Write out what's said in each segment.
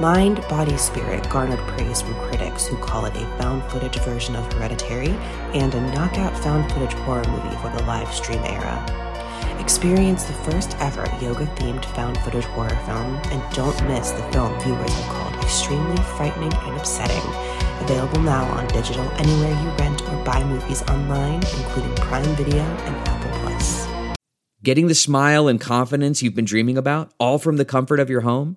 Mind, Body, Spirit garnered praise from critics who call it a found footage version of Hereditary and a knockout found footage horror movie for the live stream era. Experience the first ever yoga themed found footage horror film and don't miss the film viewers have called extremely frightening and upsetting. Available now on digital anywhere you rent or buy movies online, including Prime Video and Apple Plus. Getting the smile and confidence you've been dreaming about, all from the comfort of your home,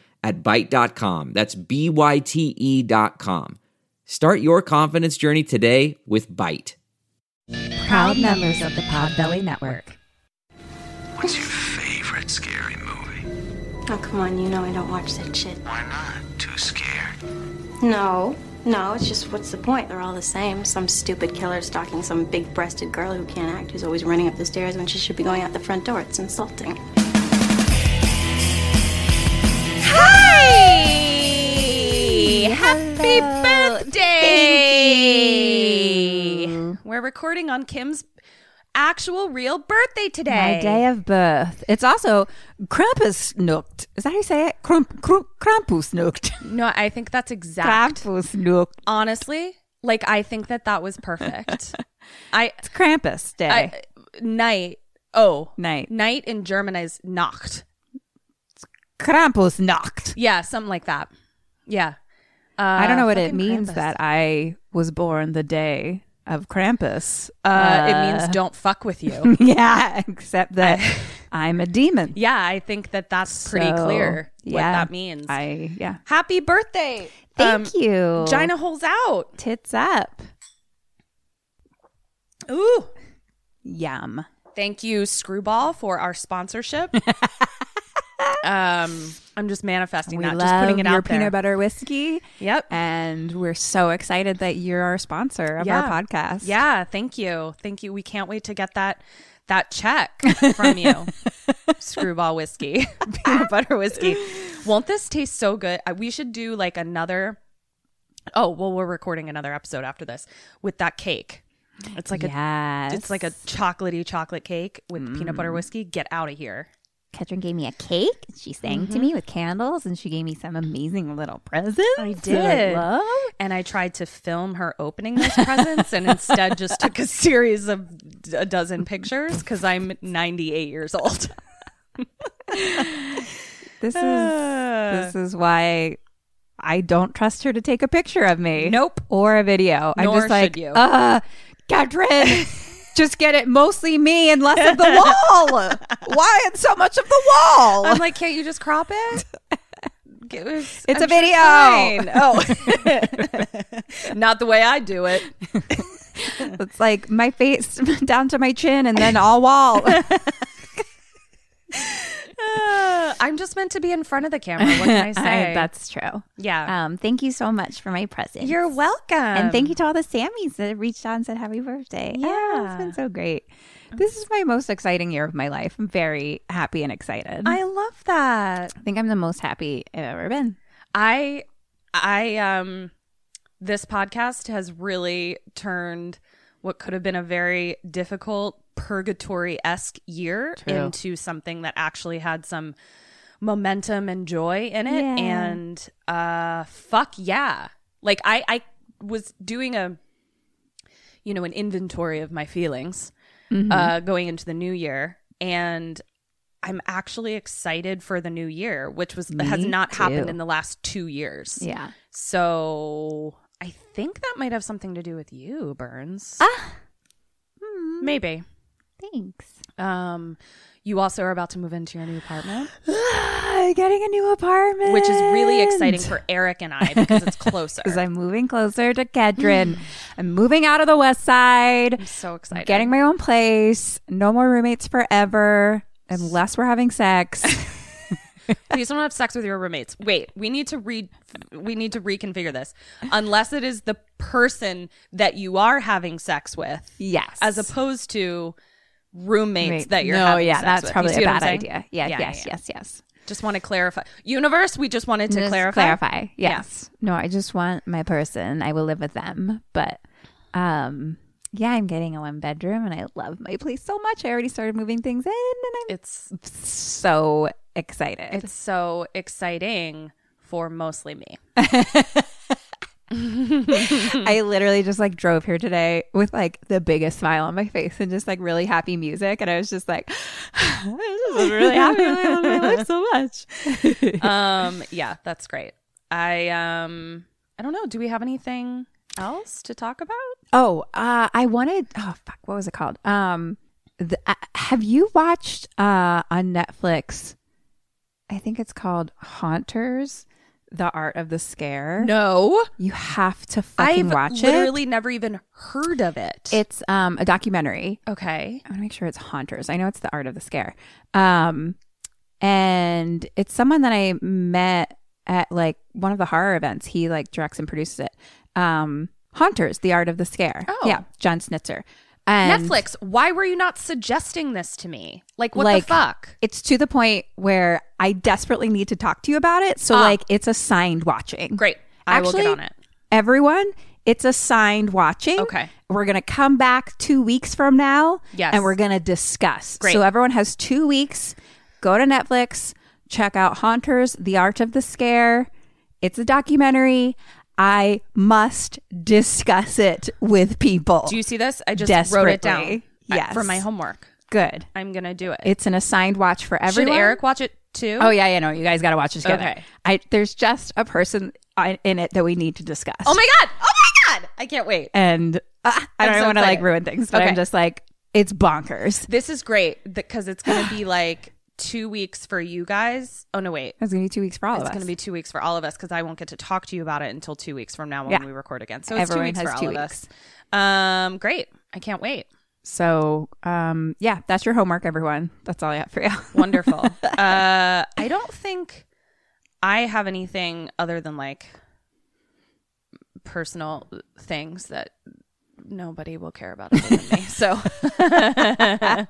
at Byte.com. That's B-Y-T-E dot com. Start your confidence journey today with Byte. Proud members of the Podbelly Network. What's your favorite scary movie? Oh, come on, you know I don't watch that shit. Why not? Too scared? No, no, it's just what's the point? They're all the same. Some stupid killer stalking some big breasted girl who can't act, who's always running up the stairs when she should be going out the front door. It's insulting. Happy birthday! We're recording on Kim's actual real birthday today. My day of birth. It's also Krampusnucht. Is that how you say it? Kramp, Kramp. No, I think that's exact. Krampusnucht. Honestly, like I think that that was perfect. I, It's Krampus Day. I night. Oh, Night. Night in German is Nacht. Krampusnacht. Yeah, something like that. Yeah. Uh, I don't know what it means Krampus. that I was born the day of Krampus. Uh, it means don't fuck with you. yeah, except that I'm a demon. yeah, I think that that's pretty So, clear what that means. I yeah. Happy birthday. Um, Thank you. Gina holes out. tits up. Ooh. Yum. Thank you, Screwball, for our sponsorship. um, I'm just manifesting We that, love just putting it your out there. peanut butter whiskey. Yep. And we're so excited that you're our sponsor of Yeah. our podcast. Yeah, thank you. Thank you. We can't wait to get that that check from you. Screwball whiskey, peanut butter whiskey. Won't this taste so good? We should do like another Oh, well we're recording another episode after this with that cake. It's like Yes. a it's like a chocolatey chocolate cake with peanut Mm. butter whiskey. Get out of here. Ketrin gave me a cake. She sang to me with candles and she gave me some amazing little presents. I did. love. And I tried to film her opening those presents and instead just took a series of a dozen pictures because I'm 98 years old. This is this is why I don't trust her to take a picture of me. Nope. Or a video. I'm Nor just like, you. uh, Katrin, just get it mostly me and less of the wall. Why it's so much of the wall? I'm like, can't you just crop it? It was- It's I'm a video. Oh, not the way I do it. it's like my face down to my chin and then all wall. Uh, I'm just meant to be in front of the camera. What can I say? That's true. yeah. Um, thank you so much for my present. You're welcome. And thank you to all the Sammys that reached out and said happy birthday. Oh, Yeah. it's been so great. This is my most exciting year of my life. I'm very happy and excited. I love that. I think I'm the most happy I've ever been. I I um this podcast has really turned what could have been a very difficult purgatory esque year True. into something that actually had some momentum and joy in it. Yeah. And uh, fuck yeah. Like I, I was doing a, you know, an inventory of my feelings Mm-hmm. uh, going into the new year, and I'm actually excited for the new year, which was has Me not happened in the last two years. Yeah. So I think that might have something to do with you, Burns. Ah. Maybe. Thanks. Um, you also are about to move into your new apartment, Getting a new apartment. which is really exciting for Eric and I because it's closer. Because I'm moving closer to Kedron. I'm moving out of the west side. I'm so excited. Getting my own place. No more roommates forever. Unless we're having sex. Please don't have sex with your roommates. Wait, we need to read. We need to reconfigure this. Unless it is the person that you are having sex with, yes. as opposed to roommates Right. that you're no, having yeah, that's with. Probably a bad idea. Yeah, Yeah, yes, yeah. yes, yes. Just want to clarify. Universe, we just wanted to Just clarify. Clarify. Yes. No, I just want my person. I will live with them. But um yeah, I'm getting a one bedroom and I love my place so much. I already started moving things in and It's I'm It's so excited. it's so exciting for mostly me. I literally just like drove here today with like the biggest smile on my face and just like really happy music. And I was just like, I was really happy. I love my life so much. um, yeah, that's great. I um, I don't know. Do we have anything else to talk about? Oh, uh, I wanted. Oh, fuck. What was it called? Um, the, uh, have you watched uh on Netflix? I think it's called Haunters: The Art of the Scare. No, you have to fucking I've watch it. I've literally never even heard of it. it. It's um a documentary. okay. I want to make sure it's Haunters. I know it's the Art of the Scare. Um, and it's someone that I met at like one of the horror events. He like directs and produces it. Um, Haunters: The Art of the Scare. Oh. yeah, Jon Schnitzer. And Netflix, why were you not suggesting this to me? Like, what Like- the fuck? It's to the point where I desperately need to talk to you about it. So Ah. like it's assigned watching. Great. I will Actually, get on it. Everyone, it's assigned watching. Okay. We're going to come back 2 weeks from now Yes. and we're going to discuss. Great. So everyone has 2 weeks. Go to Netflix, check out Haunters: The Art of the Scare. It's a documentary. I must discuss it with people. Do you see this? I just wrote it down Yes. for my homework. Good. I'm gonna do it. It's an assigned watch for Should. Eric watch it too? Oh yeah, yeah, no, you guys got to watch it together. Okay. I there's just a person in it that we need to discuss. Oh my god! Oh my god! I can't wait. And uh, I don't so want to like ruin things, but Okay. I'm just like it's bonkers. This is great because it's gonna be like two weeks for you guys. Oh no, wait. It's gonna be two weeks for all It's of us. going to be two weeks for all of us because I won't get to talk to you about it until two weeks from now when Yeah. we record again. So it's Everyone two weeks has for all two of weeks. us. Um, great. I can't wait. so um, yeah, that's your homework, everyone. That's all I have for you. Wonderful. uh, I don't think I have anything other than like personal things that nobody will care about other than me. So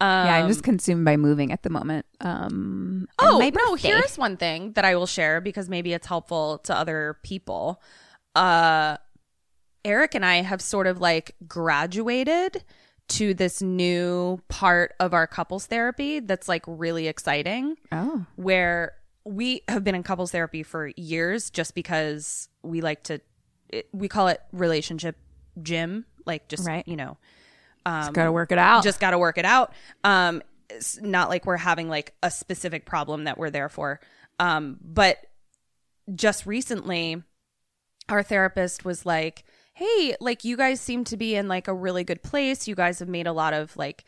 yeah, I'm just consumed by moving at the moment. Um, Oh no! Here's one thing that I will share because maybe it's helpful to other people. Uh, Eric and I have sort of like graduated to this new part of our couples therapy that's like really exciting. oh Where we have been in couples therapy for years, just because we like to. It, we call it relationship gym, like just Right. you know just gotta work it out. just got to work it out. Um, it's not like we're having like a specific problem that we're there for. Um, but just recently, our therapist was like, "Hey, like you guys seem to be in like a really good place. You guys have made a lot of like."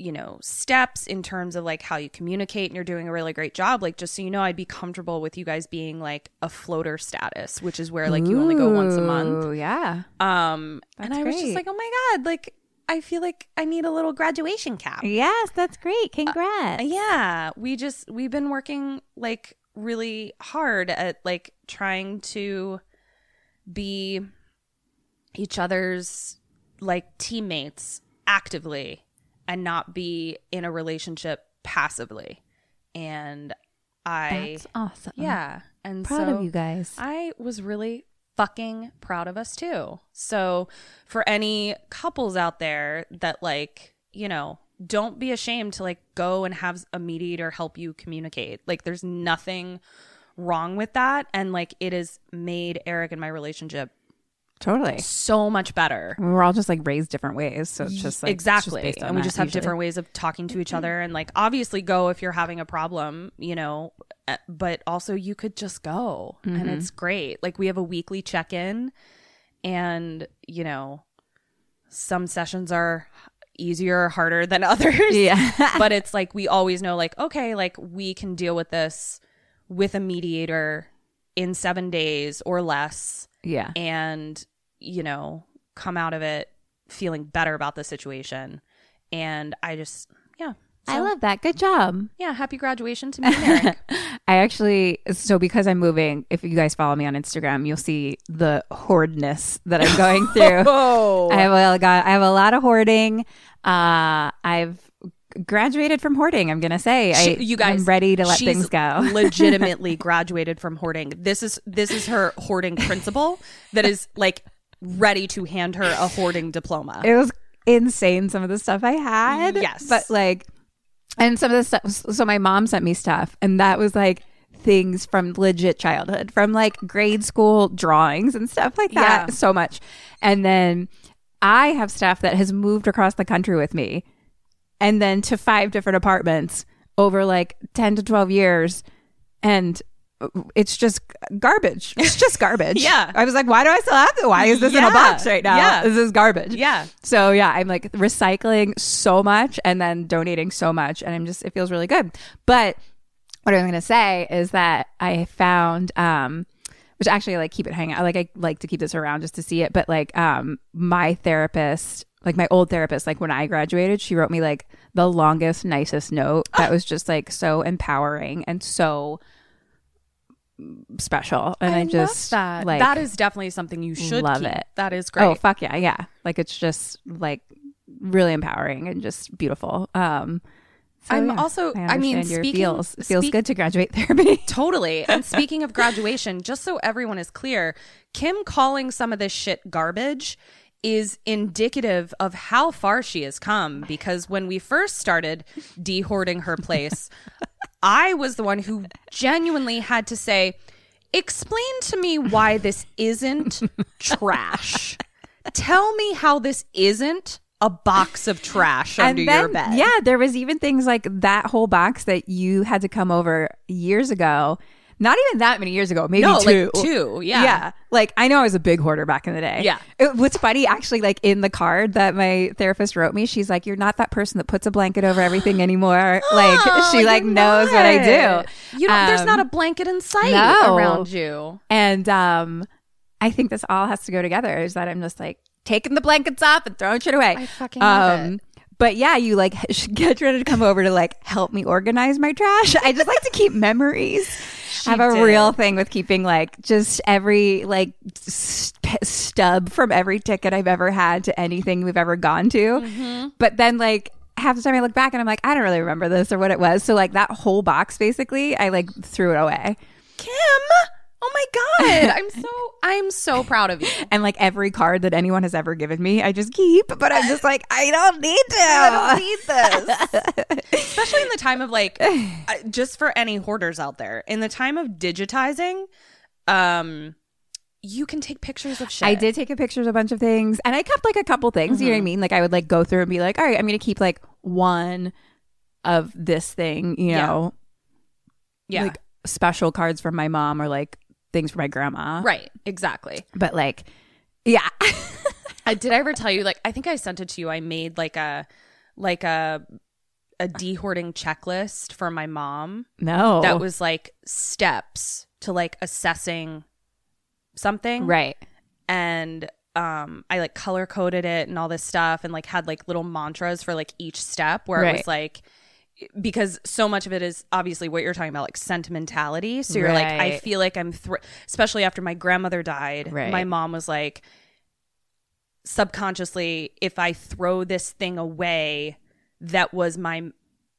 you know steps in terms of like how you communicate and you're doing a really great job like just so you know i'd be comfortable with you guys being like a floater status which is where like you only go once a month Ooh, Yeah, um, and That's I was just like, oh my God, like, I feel like I need a little graduation cap. yes, that's great. Uh, uh, Congrats. Yeah. We just, we've been working like really hard at like trying to be each other's like teammates actively and not be in a relationship passively. And I, That's awesome. yeah. And proud so of you guys. I was really fucking proud of us too. So, for any couples out there that like, you know, don't be ashamed to like go and have a mediator help you communicate. Like, there's nothing wrong with that. And like, it has made Eric and my relationship Totally. so much better. We're all just like raised different ways, so it's just like just exactly based on and we just have usually. different ways of talking to each other and like obviously go if you're having a problem you know uh, but also you could just go and Mm-hmm. it's great like we have a weekly check-in and you know some sessions are easier or harder than others Yeah. but it's like we always know like okay like we can deal with this with a mediator in 7 days or less Yeah. and you know come out of it feeling better about the situation and i just yeah I love that. Good job. yeah happy graduation to me and eric I actually, so because I'm moving, if you guys follow me on Instagram, you'll see the hoardness that I'm going through. oh I have a, got, I have a lot of hoarding. Uh, I've graduated from hoarding. I'm gonna say, I, you guys I'm ready to let things go. legitimately graduated from hoarding this is this is her hoarding principle that is like ready to hand her a hoarding diploma it was insane some of the stuff I had. Yes. But like and some of the stuff so my mom sent me stuff and that was like things from legit childhood, from like grade school drawings and stuff like that. Yeah. So much. And then I have stuff that has moved across the country with me and then to five different apartments over like 10 to 12 years and it's just garbage. It's just garbage. Yeah. I was like, why do I still have it? Why is this in a box right now? Yeah. This is garbage. Yeah. So yeah, I'm like recycling so much and then donating so much and I'm just it feels really good. But what I'm going to say is that I found um which actually I like keep it hanging out. Like I like to keep this around just to see it, but like um my therapist like my old therapist like when I graduated, she wrote me like the longest nicest note that was just like so empowering and so special and I, just that like that is definitely something you should love keep. it. that is great Oh fuck yeah, yeah. Like it's just like really empowering and just beautiful. Um so, I'm yeah, also- I mean, understand your speaking- feels feels speak- good to graduate therapy. Totally. And speaking of graduation, just so everyone is clear, Kim calling some of this shit garbage is indicative of how far she has come because when we first started dehoarding her place, I was the one who genuinely had to say, explain to me why this isn't trash. Tell me how this isn't a box of trash under your bed. Yeah, there was even things like that whole box that you had to come over years ago. Not even that many years ago, maybe No, like two. two, yeah. Yeah. Like I know I was a big hoarder back in the day. Yeah. It, what's funny, actually, like in the card that my therapist wrote me, she's like, You're not that person that puts a blanket over everything anymore. like Oh, she like knows what I do. You there's Um, not a blanket in sight no. around you. And um, I think this all has to go together. Is that I'm just like taking the blankets off and throwing shit away. I fucking love it. But yeah, you like get ready to come over to like help me organize my trash. I just like to keep memories. I have a did. real thing with keeping like just every like st- stub from every ticket I've ever had to anything we've ever gone to. Mm-hmm. But then like half the time I look back and I'm like, I don't really remember this or what it was. So like that whole box basically, I like threw it away. Kim, oh my god, I'm so I'm so proud of you. and like every card that anyone has ever given me, I just keep. But I'm just like, I don't need to. I don't need this. Especially in the time of like, uh, just for any hoarders out there, in the time of digitizing, um, you can take pictures of shit. I did take a picture of a bunch of things, and I kept like a couple things. You know what I mean? Like I would like go through and be like, all right, I'm going to keep like one of this thing. You Yeah. know, yeah, like special cards from my mom or like things for my grandma. right, exactly. But like, yeah, I, did I ever tell you? Like, I think I sent it to you. I made like a like a a dehoarding checklist for my mom. no, that was like steps to like assessing something right. and um i like color coded it and all this stuff and like had like little mantras for like each step where it was like because so much of it is obviously what you're talking about like sentimentality so you're like i feel like i'm thr- especially after my grandmother died Right. my mom was like subconsciously if i throw this thing away that was my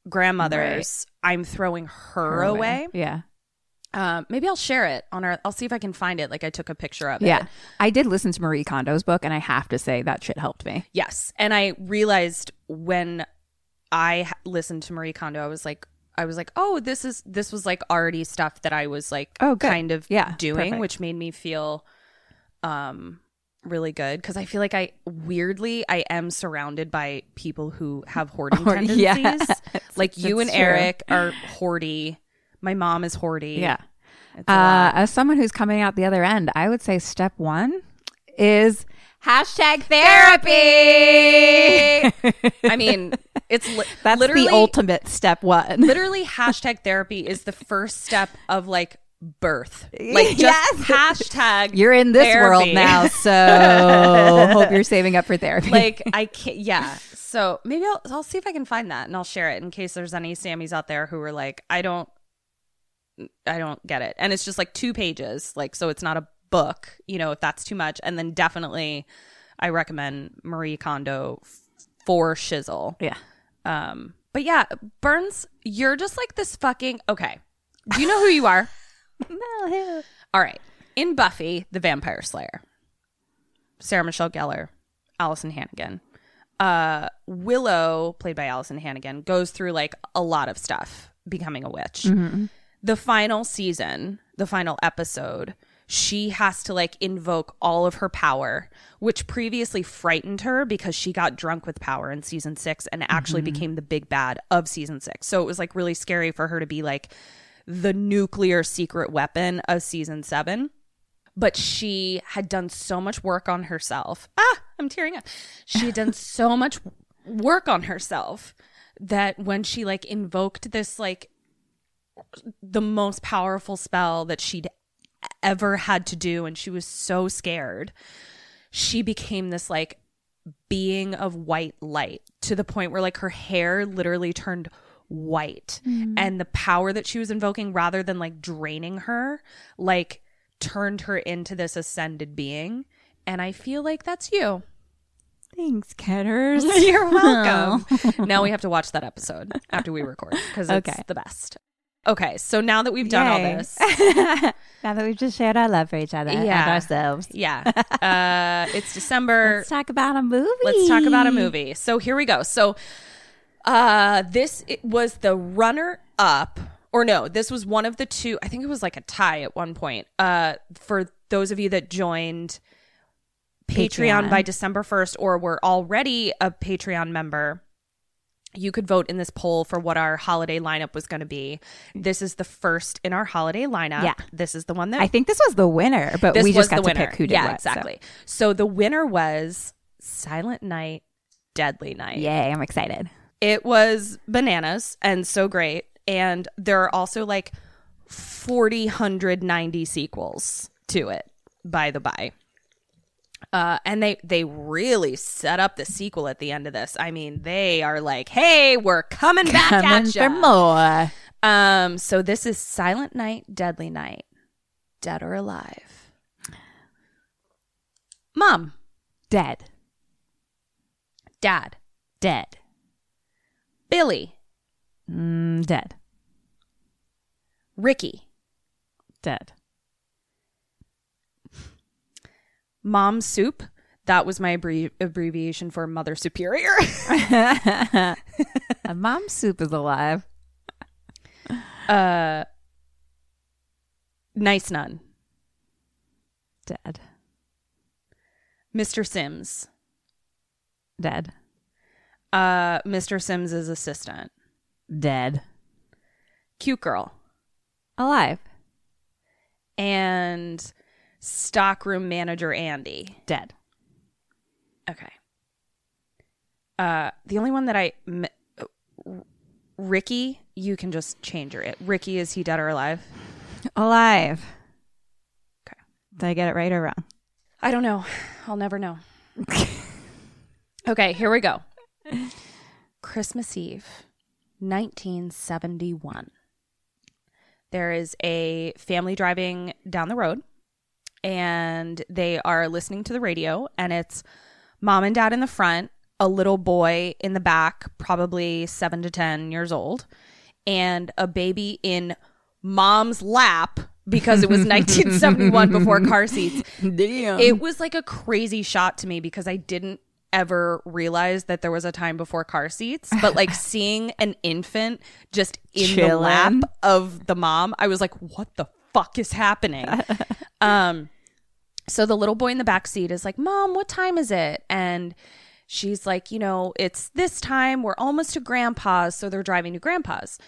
grandmother's i'm throwing her, away Yeah, Um, maybe I'll share it on our. I'll see if I can find it. Like I took a picture of it. Yeah. I did listen to Marie Kondo's book, and I have to say that shit helped me. Yes, and I realized when I listened to Marie Kondo, I was like, I was like, oh, this is this was like already stuff that I was like, Oh, good. kind of Yeah, doing, perfect. which made me feel, um, really good because I feel like I weirdly I am surrounded by people who have hoarding Hoard- tendencies. yeah. like you and true. Eric are hoardy. My mom is hoardy. Yeah. Uh, as someone who's coming out the other end, I would say step one is hashtag therapy. I mean, it's li- That's literally the ultimate step one. literally hashtag therapy is the first step of like birth. Like just Yes. hashtag You're in this world now, so hope you're saving up for therapy. like I can't yeah. So maybe I'll I'll see if I can find that and I'll share it in case there's any Sammys out there who are like, I don't I don't get it. And it's just like two pages. Like so it's not a book, you know, if that's too much. And then definitely I recommend Marie Kondo for shizzle. yeah. Um, but yeah, Burns, you're just like this fucking okay. Do you know who you are? no. All right. In Buffy, the Vampire Slayer, Sarah Michelle Gellar, Alyson Hannigan. Uh, Willow, played by Alyson Hannigan, goes through like a lot of stuff becoming a witch. The final season, the final episode, she has to like invoke all of her power, which previously frightened her because she got drunk with power in season six and actually became the big bad of season six. So it was like really scary for her to be like the nuclear secret weapon of season seven but she had done so much work on herself. Ah, I'm tearing up. She had done so much work on herself that when she like invoked this like the most powerful spell that she'd ever had to do and she was so scared, she became this like being of white light to the point where like her hair literally turned white. Mm. And the power that she was invoking rather than like draining her like turned her into this ascended being. And i feel like that's you. Thanks, Ketters. you're welcome. Now we have to watch that episode after we record because it's Okay. the best okay so now that we've done all this now that we've just shared our love for each other and Yeah. ourselves, yeah uh it's december let's talk about a movie. let's talk about a movie. So here we go. So uh this it was the runner up or no, this was one of the two. I think it was like a tie at one point. Uh for those of you that joined Patreon, Patreon. by December 1st or were already a Patreon member, you could vote in this poll for what our holiday lineup was going to be. This is the first in our holiday lineup. Yeah. This is the one that I think this was the winner, but we just got the to pick who did yeah, what. exactly. So. the winner was Silent Night, Deadly Night. Yay, I'm excited. It was bananas and so great. And there are also like 4,090 sequels to it, by the by. Uh, and they they really set up the sequel at the end of this. I mean, they are like, "Hey, we're coming back Coming at for more. Um, so this is Silent Night, Deadly Night, Dead or Alive. Mom, Dead. Dad, Dead. Billy, Mm, dead. Ricky, Dead. Mom Soup. That was my abbrevi- abbreviation for Mother Superior. mom soup is alive. uh, nice Nun, Dead. Mr. Sims, Dead. uh, Mr. Sims' assistant, Dead. Cute Girl, Alive. and stockroom manager Andy. Dead. Okay. Uh, the only one that I, Ricky, you can just change your it. Ricky, is he dead or alive? Alive. Okay. Did I get it right or wrong? I don't know. I'll never know. okay, here we go. Christmas Eve, 1971. There is a family driving down the road and they are listening to the radio and it's mom and dad in the front, a little boy in the back, probably 7 to 10 years old, and a baby in mom's lap because it was 1971 before car seats. Damn. It was like a crazy shot to me because I didn't ever realize that there was a time before car seats, but like seeing an infant just in the lap of the mom, I was like, what the fuck is happening? um so the little boy in the back seat is like, "Mom, what time is it?" And she's like, "You know, it's this time. We're almost to grandpa's, so they're driving to grandpa's."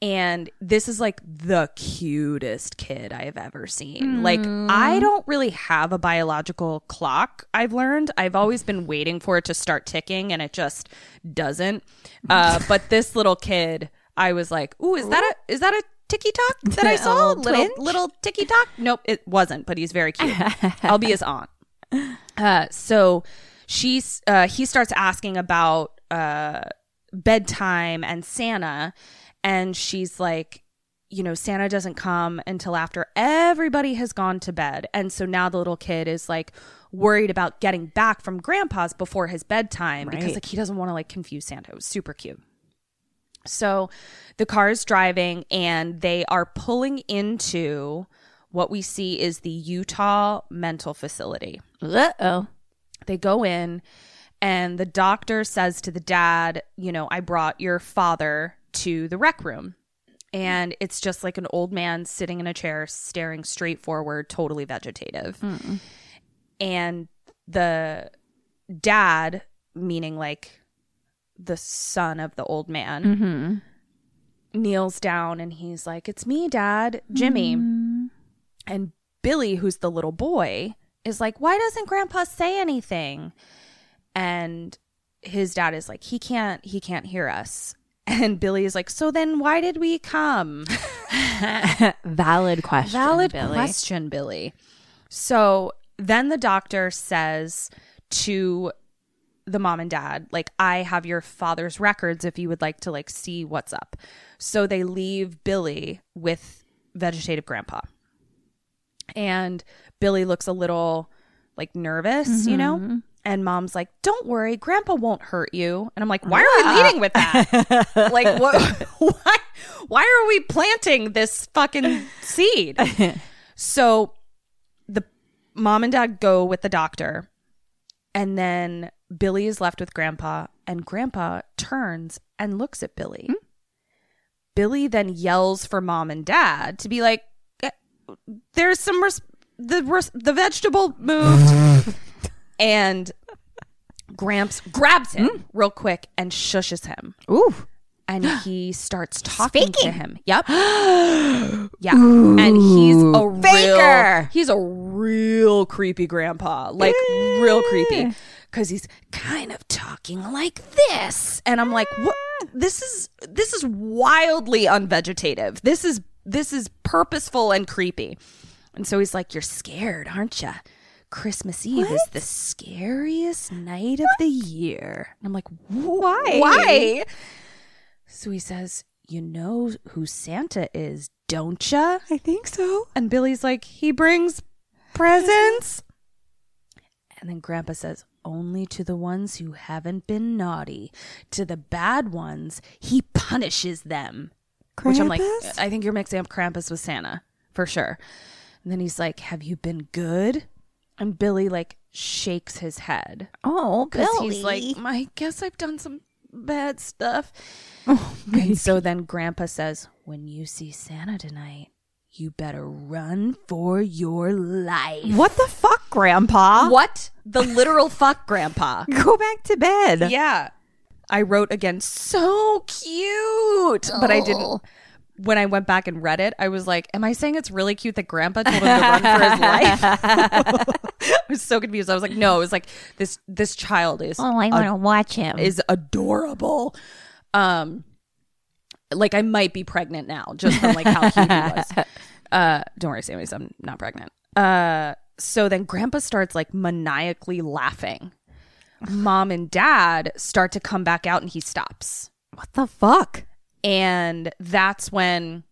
And this is like the cutest kid I have ever seen. Like, I don't really have a biological clock, I've learned. I've always been waiting for it to start ticking and it just doesn't. Uh, but this little kid, I was like, Ooh, is that a is that a ticky tock that I saw? little little ticky tock? Nope, it wasn't, but he's very cute. I'll be his aunt. Uh, so she's uh, he starts asking about uh, bedtime and Santa, and she's like, you know, Santa doesn't come until after everybody has gone to bed, and so now the little kid is like worried about getting back from Grandpa's before his bedtime because like he doesn't want to like confuse Santa. It was super cute. So the car is driving and they are pulling into what we see is the Utah mental facility. Uh oh. They go in and the doctor says to the dad, you know, I brought your father to the rec room. And it's just like an old man sitting in a chair, staring straight forward, totally vegetative. And the dad, meaning like the son of the old man, mm-hmm. kneels down and he's like, It's me, dad, Jimmy. Mm-hmm. And Billy, who's the little boy, is like, Why doesn't grandpa say anything? And his dad is like, He can't, he can't hear us. And Billy is like, So then why did we come? Valid question. Valid Billy. question, Billy. So then the doctor says to the mom and dad, like, I have your father's records if you would like to like see what's up. So they leave Billy with vegetative grandpa. And Billy looks a little like nervous, you know? Mm-hmm. And mom's like, "Don't worry, grandpa won't hurt you." And I'm like, "Why are we leading with that? like what why why are we planting this fucking seed?" so the mom and dad go with the doctor and then Billy is left with grandpa and grandpa turns and looks at Billy. Billy then yells for mom and dad to be like "Eh, there's some res- the res- the vegetable moved and Gramps grabs him real quick and shushes him Ooh. and he starts talking to him. Yep. yeah. and he's a real Faker. he's a real creepy grandpa. Like real creepy. Cause he's kind of talking like this. And I'm like, what this is this is wildly unvegetative. This is this is purposeful and creepy. And so he's like, You're scared, aren't you? Christmas Eve is the scariest night of the year. And I'm like, Why? Why? So he says, You know who Santa is, don't ya? I think so. And Billy's like, He brings presents. And then Grandpa says, Only to the ones who haven't been naughty. To the bad ones, he punishes them. Which I'm like, Krampus? I think you're mixing up Krampus with Santa for sure. And then he's like, Have you been good? And Billy like shakes his head Oh, because he's like, I guess I've done some bad stuff. Oh, and so then Grandpa says, When you see Santa tonight, you better run for your life. what the fuck, Grandpa? What? The literal fuck, Grandpa. Go back to bed. Yeah. I wrote again, so cute. But I didn't. When I went back and read it, I was like, Am I saying it's really cute that Grandpa told him to run for his life? I was so confused. I was like, No, it was like this this child is Oh, I want to watch him. is adorable. Um, like I might be pregnant now just from like how cute he was. Uh, don't worry, Sammy's I'm not pregnant. Uh, so then Grandpa starts like maniacally laughing. Mom and Dad start to come back out, and he stops. what the fuck? And that's when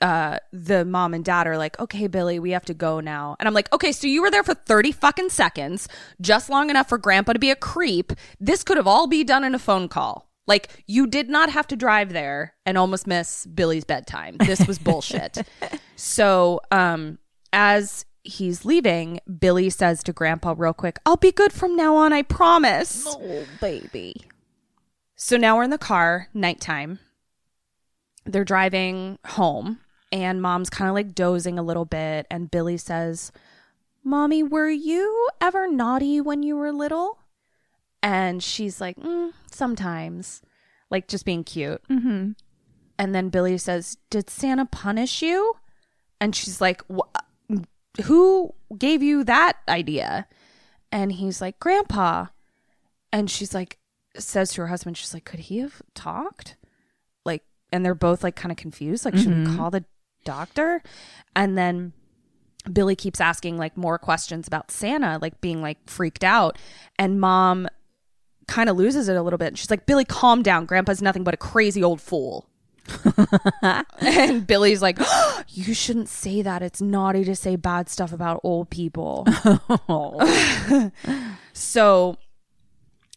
uh the mom and dad are like, "Okay, Billy, we have to go now." And I'm like, "Okay, so you were there for 30 fucking seconds, just long enough for grandpa to be a creep. This could have all be done in a phone call. Like you did not have to drive there and almost miss Billy's bedtime. This was bullshit. so, um as he's leaving, Billy says to Grandpa real quick, "I'll be good from now on, I promise." Oh, baby. So now we're in the car, nighttime. They're driving home, and mom's kind of like dozing a little bit. And Billy says, Mommy, were you ever naughty when you were little? And she's like, mm, Sometimes, like just being cute. Mm-hmm. And then Billy says, Did Santa punish you? And she's like, Who gave you that idea? And he's like, Grandpa. And she's like, says to her husband, she's like, could he have talked? Like, and they're both like kind of confused. Like, should we call the doctor? And then Billy keeps asking like more questions about Santa, like being like freaked out. And mom kind of loses it a little bit. She's like, Billy, calm down. Grandpa's nothing but a crazy old fool. and Billy's like, You shouldn't say that. It's naughty to say bad stuff about old people. so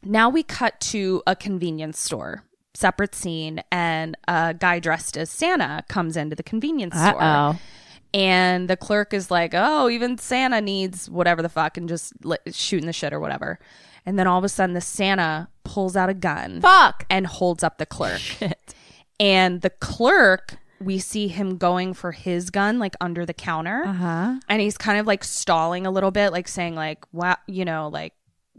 now we cut to a convenience store, separate scene, and a guy dressed as Santa comes into the convenience store. Uh-oh. And the clerk is like, oh, even Santa needs whatever the fuck and just li- shooting the shit or whatever. And then all of a sudden, the Santa pulls out a gun. Fuck. And holds up the clerk. Shit. And the clerk, we see him going for his gun, like under the counter. Uh-huh. And he's kind of like stalling a little bit, like saying, like, wow, you know, like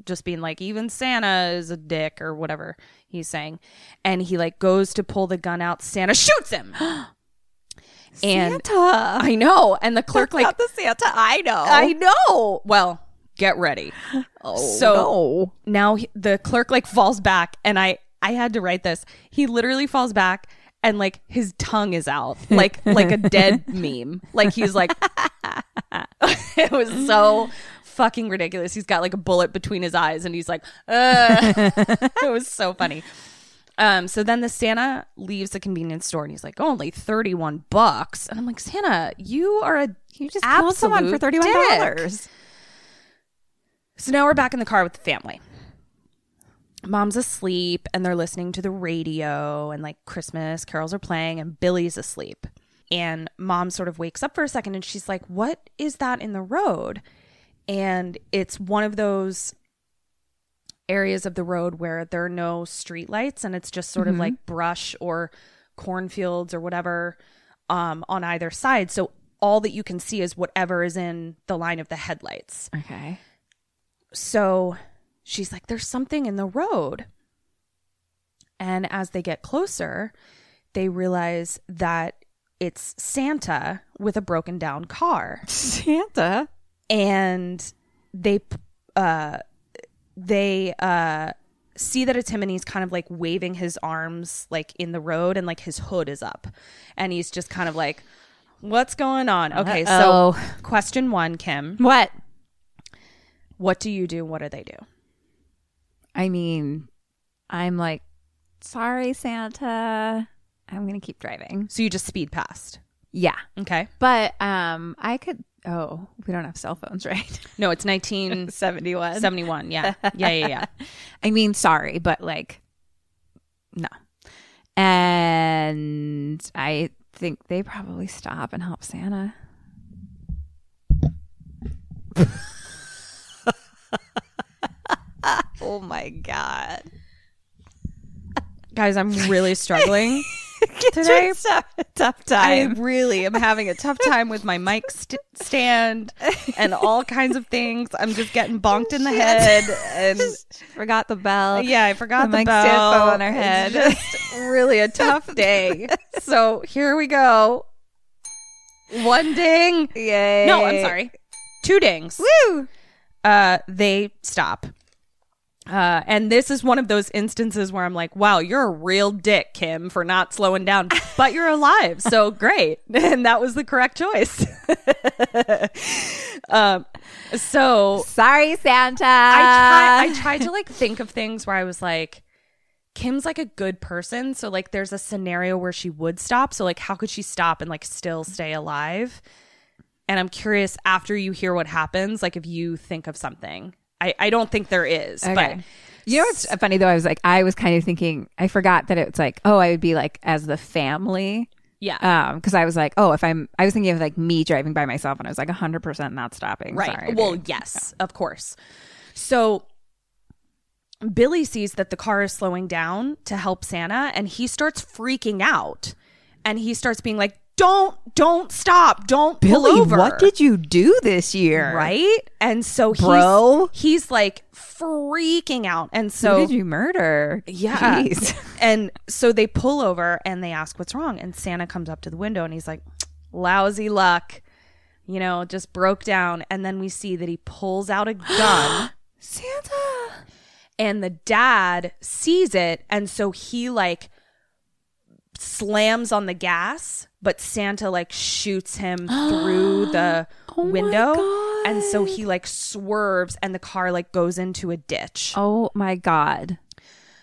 just being like, even Santa is a dick or whatever he's saying. And he like goes to pull the gun out. Santa shoots him. and Santa. I know. And the clerk, like, Not the Santa I know. I know. Well, get ready. oh, so no. now he, the clerk like falls back, and I I had to write this. He literally falls back, and like his tongue is out, like like a dead meme. Like he's like, it was so fucking ridiculous. He's got like a bullet between his eyes, and he's like, it was so funny. Um, so then the Santa leaves the convenience store and he's like, only 31 bucks. And I'm like, Santa, you are a You just killed someone for $31. dick. So now we're back in the car with the family. Mom's asleep and they're listening to the radio and like Christmas carols are playing and Billy's asleep. And mom sort of wakes up for a second and she's like, What is that in the road? And it's one of those areas of the road where there are no street lights and it's just sort of like brush or cornfields or whatever um, on either side. So all that you can see is whatever is in the line of the headlights. Okay. So she's like, There's something in the road. And as they get closer, they realize that it's Santa with a broken down car. Santa. And they, uh, they, uh, see that it's him and he's kind of like waving his arms like in the road and like his hood is up. And he's just kind of like, What's going on? Okay, Uh-oh. so question one, Kim. What? What do you do? What do they do? I mean, I'm like, sorry, Santa. I'm gonna keep driving. So you just speed past. Yeah, Okay. but um, I could. Oh, we don't have cell phones, right? No, it's 1971. Seventy-one. Yeah. Yeah, yeah, yeah. I mean, sorry, but like, no. And I think they probably stop and help Santa. Oh my god! Guys, I'm really struggling today. tough time. I really am having a tough time with my mic st- stand and all kinds of things. I'm just getting bonked in the head and Forgot the bell. yeah, I forgot the, mic bell. stand fell on our head. It's just really a tough day. So here we go. One ding. Yay! No, I'm sorry. Two dings. Woo! uh, they stop. Uh, and this is one of those instances where I'm like, wow, you're a real dick, Kim, for not slowing down, but you're alive. So great. And that was the correct choice. um, so Sorry, Santa. I, try, I tried to like think of things where I was like, Kim's like a good person. So like there's a scenario where she would stop. So like how could she stop and like still stay alive? And I'm curious after you hear what happens, like if you think of something. I, I don't think there is, Okay. but You know what's funny though? I was like, I was kind of thinking, I forgot that it's like, oh, I would be like as the family. Yeah. Um, because I was like, oh, if I'm, I was thinking of like me driving by myself, and I was like, hundred percent not stopping. Right. Sorry, well, dude. yes, of course. So Billy sees that the car is slowing down to help Santa and he starts freaking out. And he starts being like, "Don't don't stop. Don't pull Billy, over." what did you do this year? Right? And so he's Bro. he's like freaking out. And Who so did you murder? yeah. Jeez. And so they pull over and they ask what's wrong. And Santa comes up to the window and he's like, lousy luck. You know, just broke down. And then we see that he pulls out a gun Santa. and the dad sees it. And so he like slams on the gas, but Santa like shoots him through the Oh window. And so he like swerves and the car like goes into a ditch. Oh my god.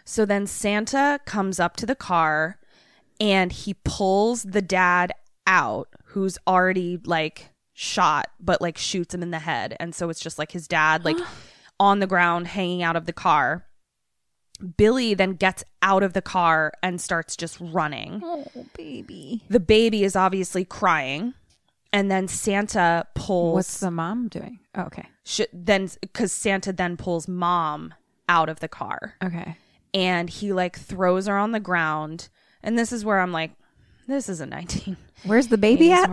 So then Santa comes up to the car and he pulls the dad out, who's already like shot, but like shoots him in the head. And so it's just like his dad, like on the ground, hanging out of the car. Billy then gets out of the car and starts just running. Oh baby. The baby is obviously crying. And then Santa pulls. What's the mom doing? Oh, okay. sh- then, because Santa then pulls mom out of the car Okay. and he like throws her on the ground. And this is where I'm like, this is a 19. Where's the baby at?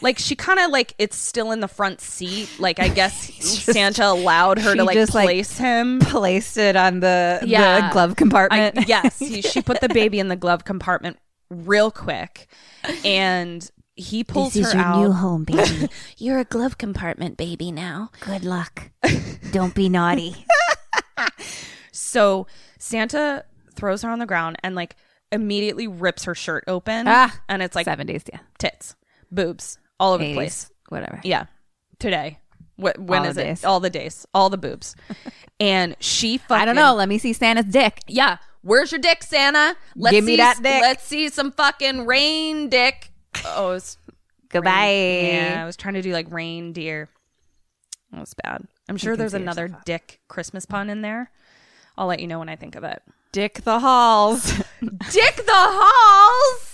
like she kind of like it's still in the front seat. Like I guess Santa allowed her to like just, like, place him. Placed it on the, Yeah. the glove I, compartment. yes, he, she put the baby in the glove compartment real quick, and he pulls her out. New home, baby. You're a glove compartment baby now. Good luck. Don't be naughty. So Santa throws her on the ground and like immediately rips her shirt open, Ah, and it's like 70s, yeah. tits, boobs, all over the 80s, place. whatever. Yeah. Today. What when All is the it? days. All the days. All the boobs. and she fucking I don't know. Let me see Santa's dick. Yeah. Where's your dick, Santa? Let's Give me see, that dick. Let's see some fucking rain dick. Oh, it's Goodbye. yeah. I was trying to do like reindeer. That was bad. I'm sure there's another dick Christmas pun in there. I'll let you know when I think of it. Dick the halls. Dick the Halls.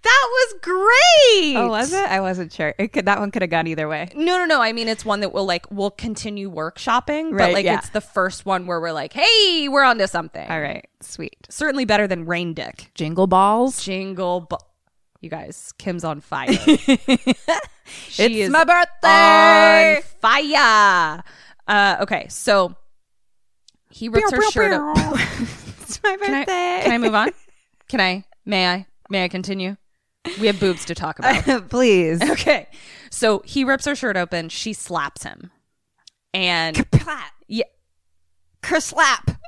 That was great. oh, was it? I wasn't sure. It could, that one could have gone either way. No, no, no. I mean, it's one that we'll like we'll continue workshopping, but Right, like yeah. it's the first one where we're like, hey, we're onto something. All right. Sweet. Certainly better than Rain Dick. Jingle balls. Jingle, bu- you guys, Kim's on fire. she it's my birthday. on fire. Uh, okay, so he rips her shirt. up. it's my Can I, birthday. can I move on? Can I? May I? May I continue? We have boobs to talk about. Please. Okay. So he rips her shirt open. She slaps him. And Plat. yeah, Kerslap.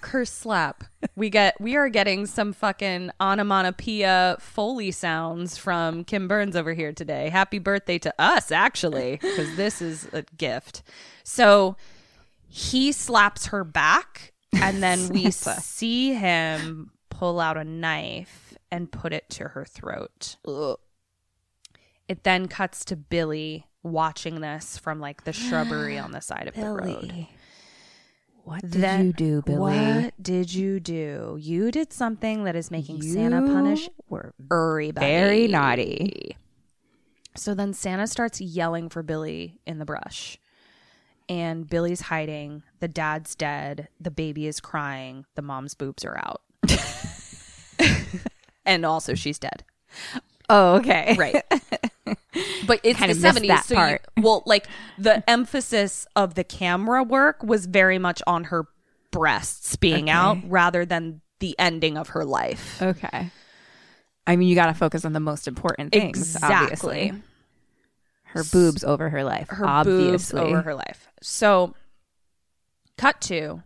curse slap. We get we are getting some fucking onomatopoeia foley sounds from Kim Burns over here today. Happy birthday to us, actually, because this is a gift. So he slaps her back, and then we see him pull out a knife and put it to her throat. It then cuts to Billy watching this from like the shrubbery on the side of the road. What did Then- you do, Billy? What did you do? You did something that is making Santa punish were everybody. very naughty. So then Santa starts yelling for Billy in the brush. And Billy's hiding. The dad's dead. The baby is crying. The mom's boobs are out. and also she's dead. Oh, okay. Right. But it's Kinda the 70s. so part. You, well, like the emphasis of the camera work was very much on her breasts being out rather than the ending of her life. Okay. I mean, you got to focus on the most important things. Exactly. Obviously. Her boobs over her life. her obviously. boobs over her life. So, cut to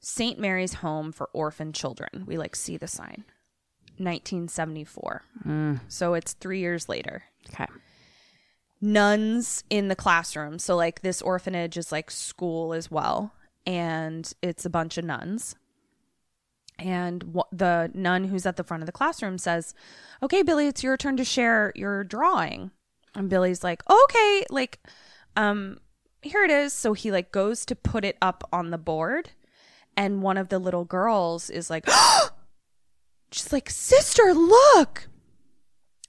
St. Mary's Home for Orphan Children. We like see the sign. 1974. Mm. So it's three years later. Okay. Nuns in the classroom. So, like, this orphanage is like school as well. And it's a bunch of nuns. And wh- the nun who's at the front of the classroom says, Okay, Billy, it's your turn to share your drawing. And Billy's like, Okay, like, um, here it is. So he like goes to put it up on the board And one of the little girls is like, she's like, sister, look.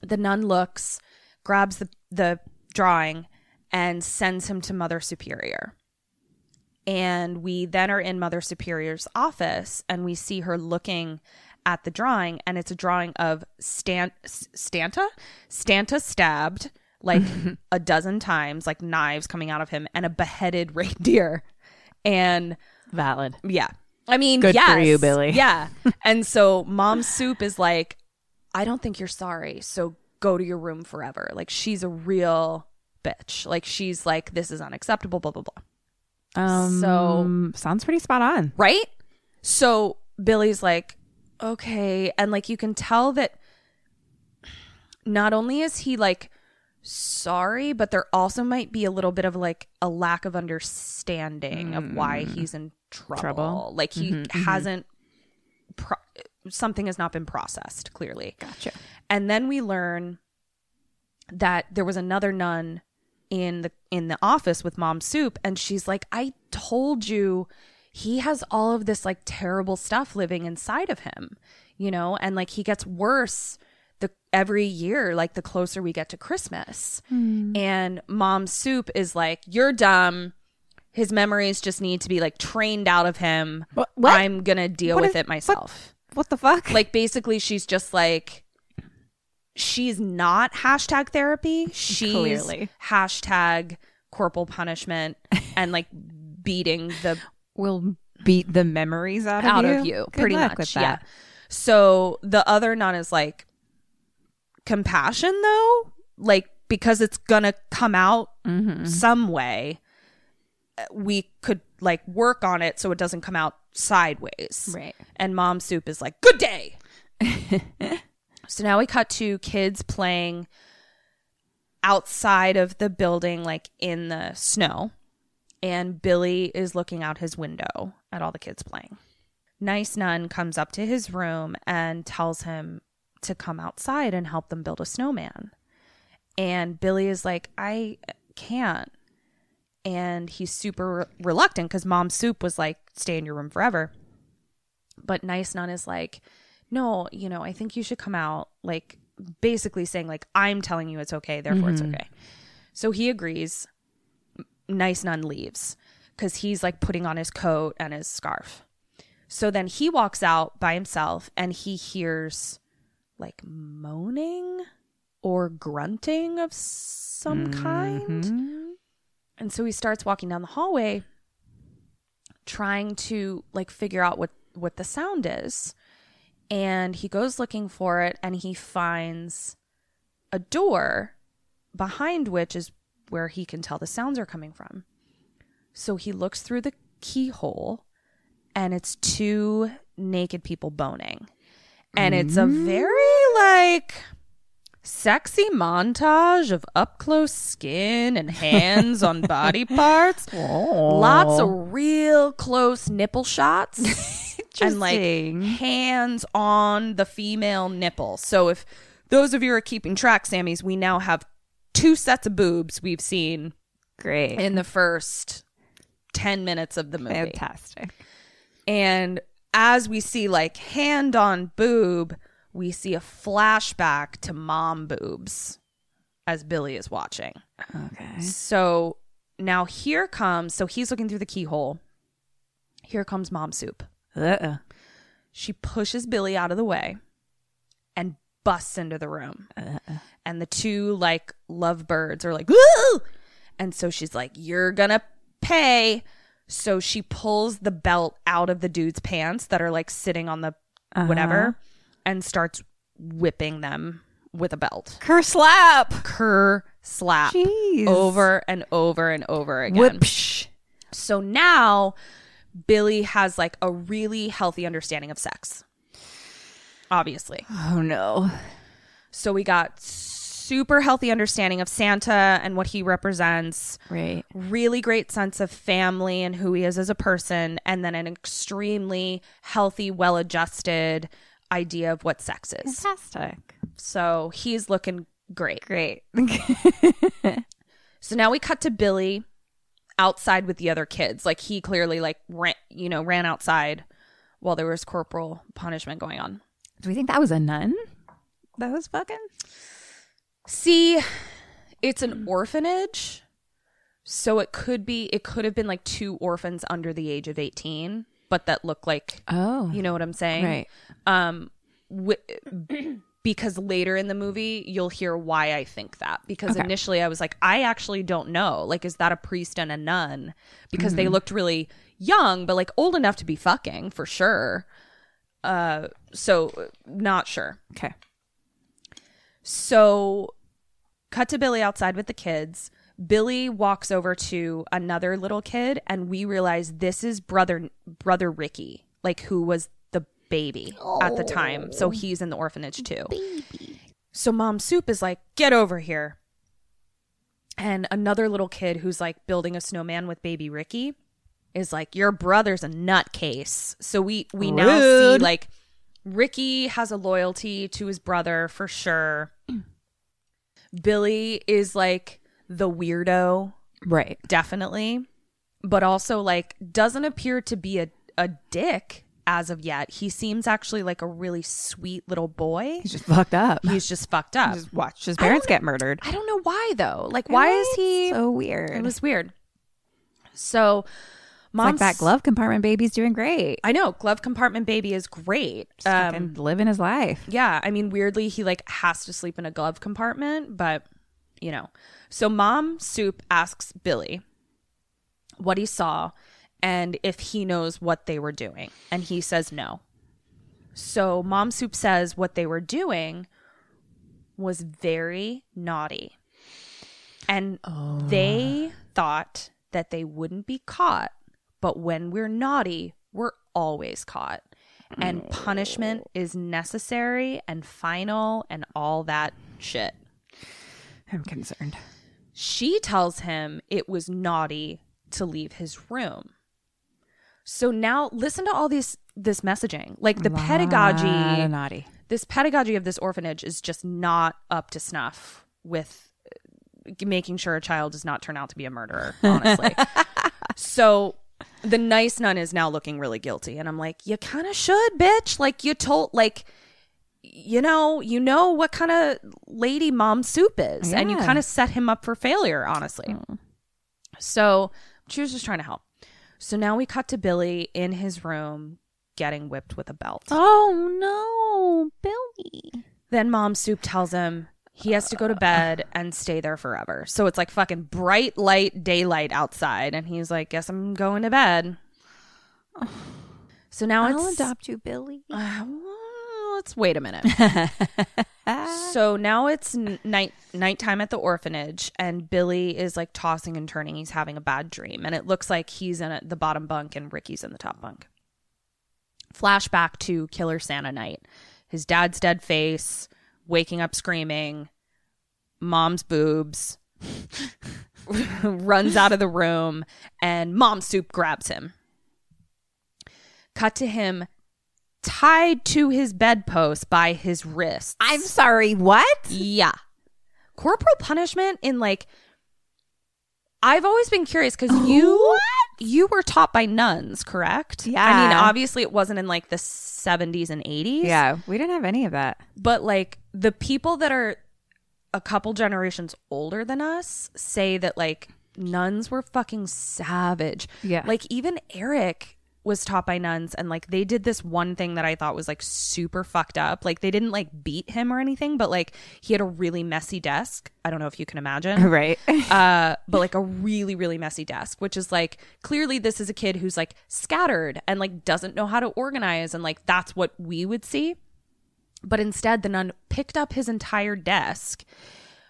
The nun looks, grabs the, the drawing, and sends him to Mother Superior. And we then are in Mother Superior's office and we see her looking at the drawing, and it's a drawing of Stan- Stanta? Stanta stabbed like a dozen times, like knives coming out of him, and a beheaded reindeer. And Valid. yeah. I mean, Good for you, Billy. Yeah. and so Mom Soup is like, I don't think you're sorry. So go to your room forever. Like, she's a real bitch. Like, she's like, this is unacceptable, blah, blah, blah. Um, So- sounds pretty spot on. Right? So Billy's like, okay. And like, you can tell that not only is he like sorry, but there also might be a little bit of like a lack of understanding of why mm. he's in trouble. Trouble. Like, he mm-hmm, mm-hmm. hasn't, pro- something has not been processed clearly. Gotcha. And then we learn that there was another nun in the in the office with mom soup and she's like I told you he has all of this like terrible stuff living inside of him, you know, and like he gets worse every year like the closer we get to Christmas. Hmm. And mom soup is like you're dumb. His memories just need to be like trained out of him. What- what? I'm going to deal What with is- it myself What the fuck? like basically she's just like she's not hashtag therapy she's Clearly. hashtag corporal punishment and like beating the we'll beat the memories out of out you. of you Good pretty much with yeah that. so the other nun is like compassion though like because it's gonna come out Mm-hmm. some way we could like work on it so it doesn't come out sideways Right. and mom soup is like good day so now we cut to kids playing outside of the building like in the snow and billy is looking out his window at all the kids playing nice nun comes up to his room and tells him to come outside and help them build a snowman. And billy is like i can't. And he's super reluctant because mom soup was like stay in your room forever. But nice nun is like no you know i think you should come out like basically saying like i'm telling you it's okay therefore it's mm-hmm. okay. So he agrees. Nice nun leaves because he's like putting on his coat and his scarf. So then he walks out by himself and he hears like moaning or grunting of some mm-hmm. kind and so he starts walking down the hallway trying to like figure out what what the sound is. And he goes looking for it and he finds a door behind which is where he can tell the sounds are coming from. So he looks through the keyhole and it's two naked people boning. And it's a very like sexy montage of up close skin and hands on body parts. Lots of real close nipple shots. and like hands on the female nipple. So if those of you are keeping track, Sammys, we now have two sets of boobs we've seen Great. in the first 10 minutes of the movie. Fantastic. And as we see like hand on boob, we see a flashback to mom boobs as Billy is watching. Okay. So now here comes, so he's looking through the keyhole. Here comes mom soup. Uh-uh. She pushes Billy out of the way and busts into the room. Uh-uh. And the two like lovebirds are like, Woo! and so she's like, You're gonna pay. So she pulls the belt out of the dude's pants that are like sitting on the uh-huh. whatever and starts whipping them with a belt. Cur slap. Cur slap Jeez. over and over and over again. Whoopsh. So now Billy has like a really healthy understanding of sex. Obviously. Oh no. So we got super healthy understanding of Santa and what he represents. Right. Really great sense of family and who he is as a person, and then an extremely healthy, well adjusted idea of what sex is. Fantastic. So he's looking great. Great. So now we cut to Billy outside with the other kids. Like he clearly like ran, you know, ran outside while there was corporal punishment going on. Do we think that was a nun? That was fucking. See, it's an orphanage. So it could be it could have been like two orphans under the age of 18, but that look like Oh, you know what I'm saying? right. Um wi- because later in the movie you'll hear why I think that because Okay. initially I was like I actually don't know. Like is that a priest and a nun? Because Mm-hmm. they looked really young but like old enough to be fucking for sure. Uh so not sure. Okay. So, cut to Billy outside with the kids. Billy walks over to another little kid, and we realize this is brother brother Ricky, like who was the baby at the time. So oh. he's in the orphanage too. So Mom Soup is like, "Get over here!" And another little kid who's like building a snowman with baby Ricky is like, "Your brother's a nutcase." So we we now see like Ricky has a loyalty to his brother for sure. Billy is like the weirdo, Right. definitely, but also like doesn't appear to be a, a dick as of yet. He seems actually like a really sweet little boy. He's just fucked up. He's just fucked up. just watched his parents get murdered. I don't know why though. Like, why is he? so weird? it was weird. So, It's like that glove compartment baby's doing great. I know glove compartment baby is great. Um, living his life. Yeah, I mean, weirdly, he like has to sleep in a glove compartment, but you know. So, Mom Soup asks Billy what he saw and if he knows what they were doing, and he says no. So, Mom Soup says what they were doing was very naughty, and they thought that they wouldn't be caught, but when we're naughty, we're always caught. And punishment is necessary and final and all that shit. I'm concerned. She tells him it was naughty to leave his room. So now listen to all these this messaging. Like the pedagogy naughty. this pedagogy of this orphanage is just not up to snuff with uh, making sure a child does not turn out to be a murderer, honestly. so the nice nun is now looking really guilty. And I'm like, you kind of should, bitch. Like, you told, like, you know, you know what kind of lady mom soup is. And you kind of set him up for failure, honestly. Mm. So she was just trying to help. So now we cut to Billy in his room getting whipped with a belt. Oh no, Billy. Then mom soup tells him he has to go to bed and stay there forever. So it's like fucking bright light daylight outside and he's like, "Guess I'm going to bed." So now I'll it's adopt you, Billy. Uh, well, let's wait a minute. so now it's night nighttime at the orphanage, and Billy is like tossing and turning. He's having a bad dream, and it looks like he's in a, the bottom bunk and Ricky's in the top bunk. Flashback to Killer Santa night. His dad's dead face, waking up screaming, mom's boobs, runs out of the room, and mom soup grabs him. Cut to him tied to his bedpost by his wrists. I'm sorry, what? Yeah. Corporal punishment in like I've always been curious because you you were taught by nuns, correct? Yeah. I mean, obviously it wasn't in like the 70s and 80s. Yeah, we didn't have any of that. But like the people that are a couple generations older than us say that like nuns were fucking savage. Yeah. Like even Eric was taught by nuns and like they did this one thing that I thought was like super fucked up. Like they didn't like beat him or anything, but like he had a really messy desk. I don't know if you can imagine Right. uh, but like a really, really messy desk, which is like clearly this is a kid who's like scattered and like doesn't know how to organize, and like that's what we would see. But instead, the nun picked up his entire desk,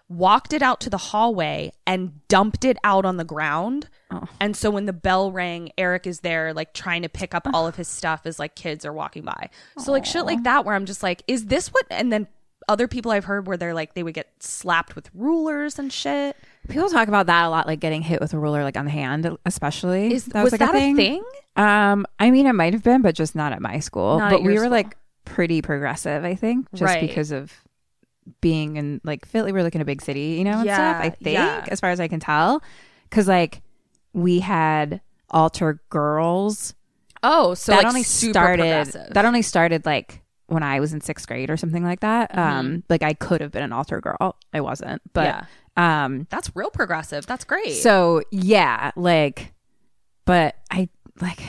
walked it out to the hallway, and dumped it out on the ground. And so when the bell rang, Eric is there, like trying to pick up all of his stuff as like kids are walking by. So like shit like that, where I'm just like, is this what? And then other people I've heard where they're like they would get slapped with rulers and shit. People talk about that a lot, like getting hit with a ruler, like on the hand, especially. Is was, like, that a thing? Um, I mean, it might have been, but just not at my school. Not but we were school. like pretty progressive, I think, just Right. because of being in like Philly. We're like in a big city, you know, and stuff. Yeah, I think, yeah. as far as I can tell, because like we had altar girls. Oh, so that like only started. That only started like when I was in sixth grade or something like that. Um, like I could have been an altar girl. I wasn't, but yeah. um, That's real progressive. That's great. so yeah, like, but I like.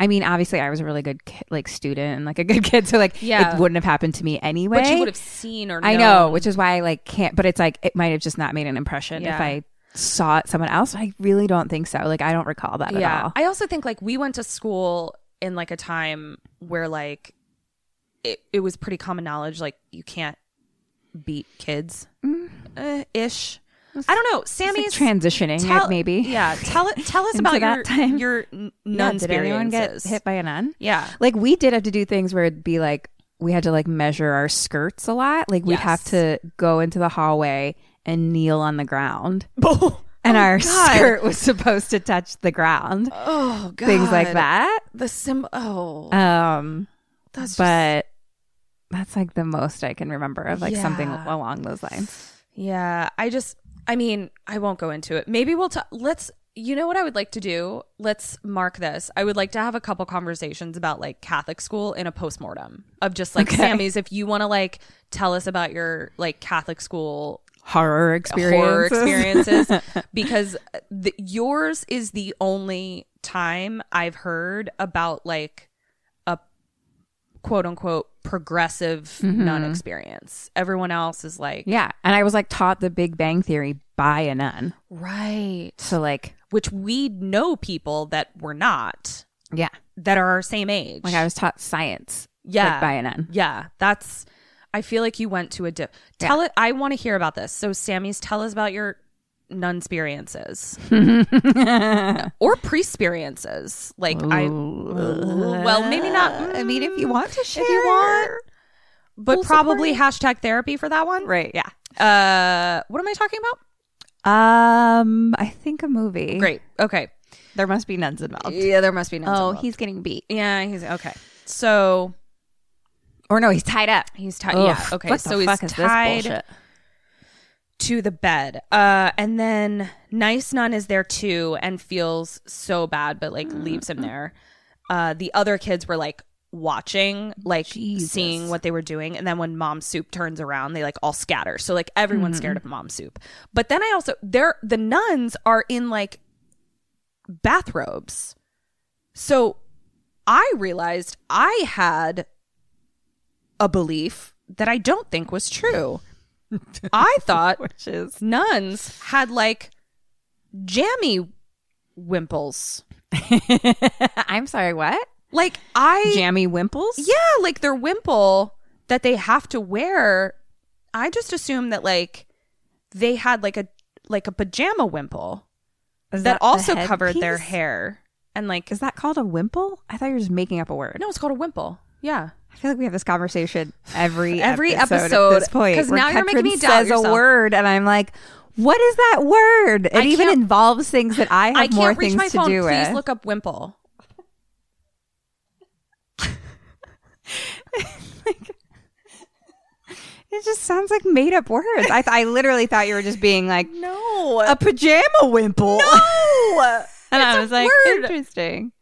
I mean, obviously, I was a really good like student and like a good kid, so like Yeah. it wouldn't have happened to me anyway. but you would have seen or I know, which is why I like can't. But it's like it might have just not made an impression Yeah. if I saw it someone else. I really don't think so. Like I don't recall that at all. I also think like we went to school in like a time where like it, it was pretty common knowledge like you can't beat kids uh, ish. I don't know. Mm. It's, like, transitioning, tell- maybe. Yeah, tell it. Tell us about that your time. your n- Yeah, nun did anyone get hit by a nun? Yeah. Like we did have to do things where it'd be like we had to like measure our skirts a lot. Like we'd have to go into the hallway and kneel on the ground. and our skirt was supposed to touch the ground. Oh god, Things like that. The sim. Oh, Um that's just- but that's like the most I can remember of like something along those lines. Yeah, I just, I mean, I won't go into it. Maybe we'll, t- let's, you know what I would like to do? Let's mark this. I would like to have a couple conversations about like Catholic school in a postmortem of just like Okay. Sammy's. If you want to like tell us about your like Catholic school Horror experience. horror experiences, because the, yours is the only time I've heard about like a quote unquote progressive mm-hmm. nun experience. Everyone else is like, Yeah. And I was like taught the Big Bang Theory by a nun. right. So like which we know people that were not yeah. that are our same age. Like I was taught science. yeah, like, by a nun. Yeah, that's. I feel like you went to a dip. Tell it. I want to hear about this. So, Sammy's, tell us about your nun experiences or pre experiences. Like I, well, maybe not. I mean, if you want to share. if you want, but Full probably hashtag therapy for that one. Right. Yeah. Uh, what am I talking about? Um, I think a movie. Great. Okay. There must be nuns involved. Yeah, there must be nuns. Oh, involved. he's getting beat. yeah, he's okay. So Or no, he's tied up. he's tied. Ugh, Yeah. Okay. So he's fuck is this tied. To the bed. Uh, and then Nice Nun is there too and feels so bad, but like leaves him there. Uh, the other kids were like watching, like seeing what they were doing. And then when Mom Soup turns around, they like all scatter. So like everyone's scared of Mom Soup. But then I also, they're, the nuns are in like bathrobes. So I realized I had a belief that I don't think was true. I thought Which is nuns had like jammy wimples. I'm sorry, what? Like I Jammy wimples? Yeah, like their wimple that they have to wear. I just assumed that like they had like a like a pajama wimple that, the also covered their hair. And like Is that called a wimple? I thought you were just making up a word. no, it's called a wimple. Yeah. I feel like we have this conversation every Every episode, episode, at this point. 'cause where now you're making me doubt says yourself. a word, and I'm like, "What is that word?" It I even involves things that I have I can't more reach things my to phone. do Please with. look up wimple. It just sounds like made up words. I th- I literally thought you were just being like No. a pajama wimple. no. and I It's a was like, word. interesting.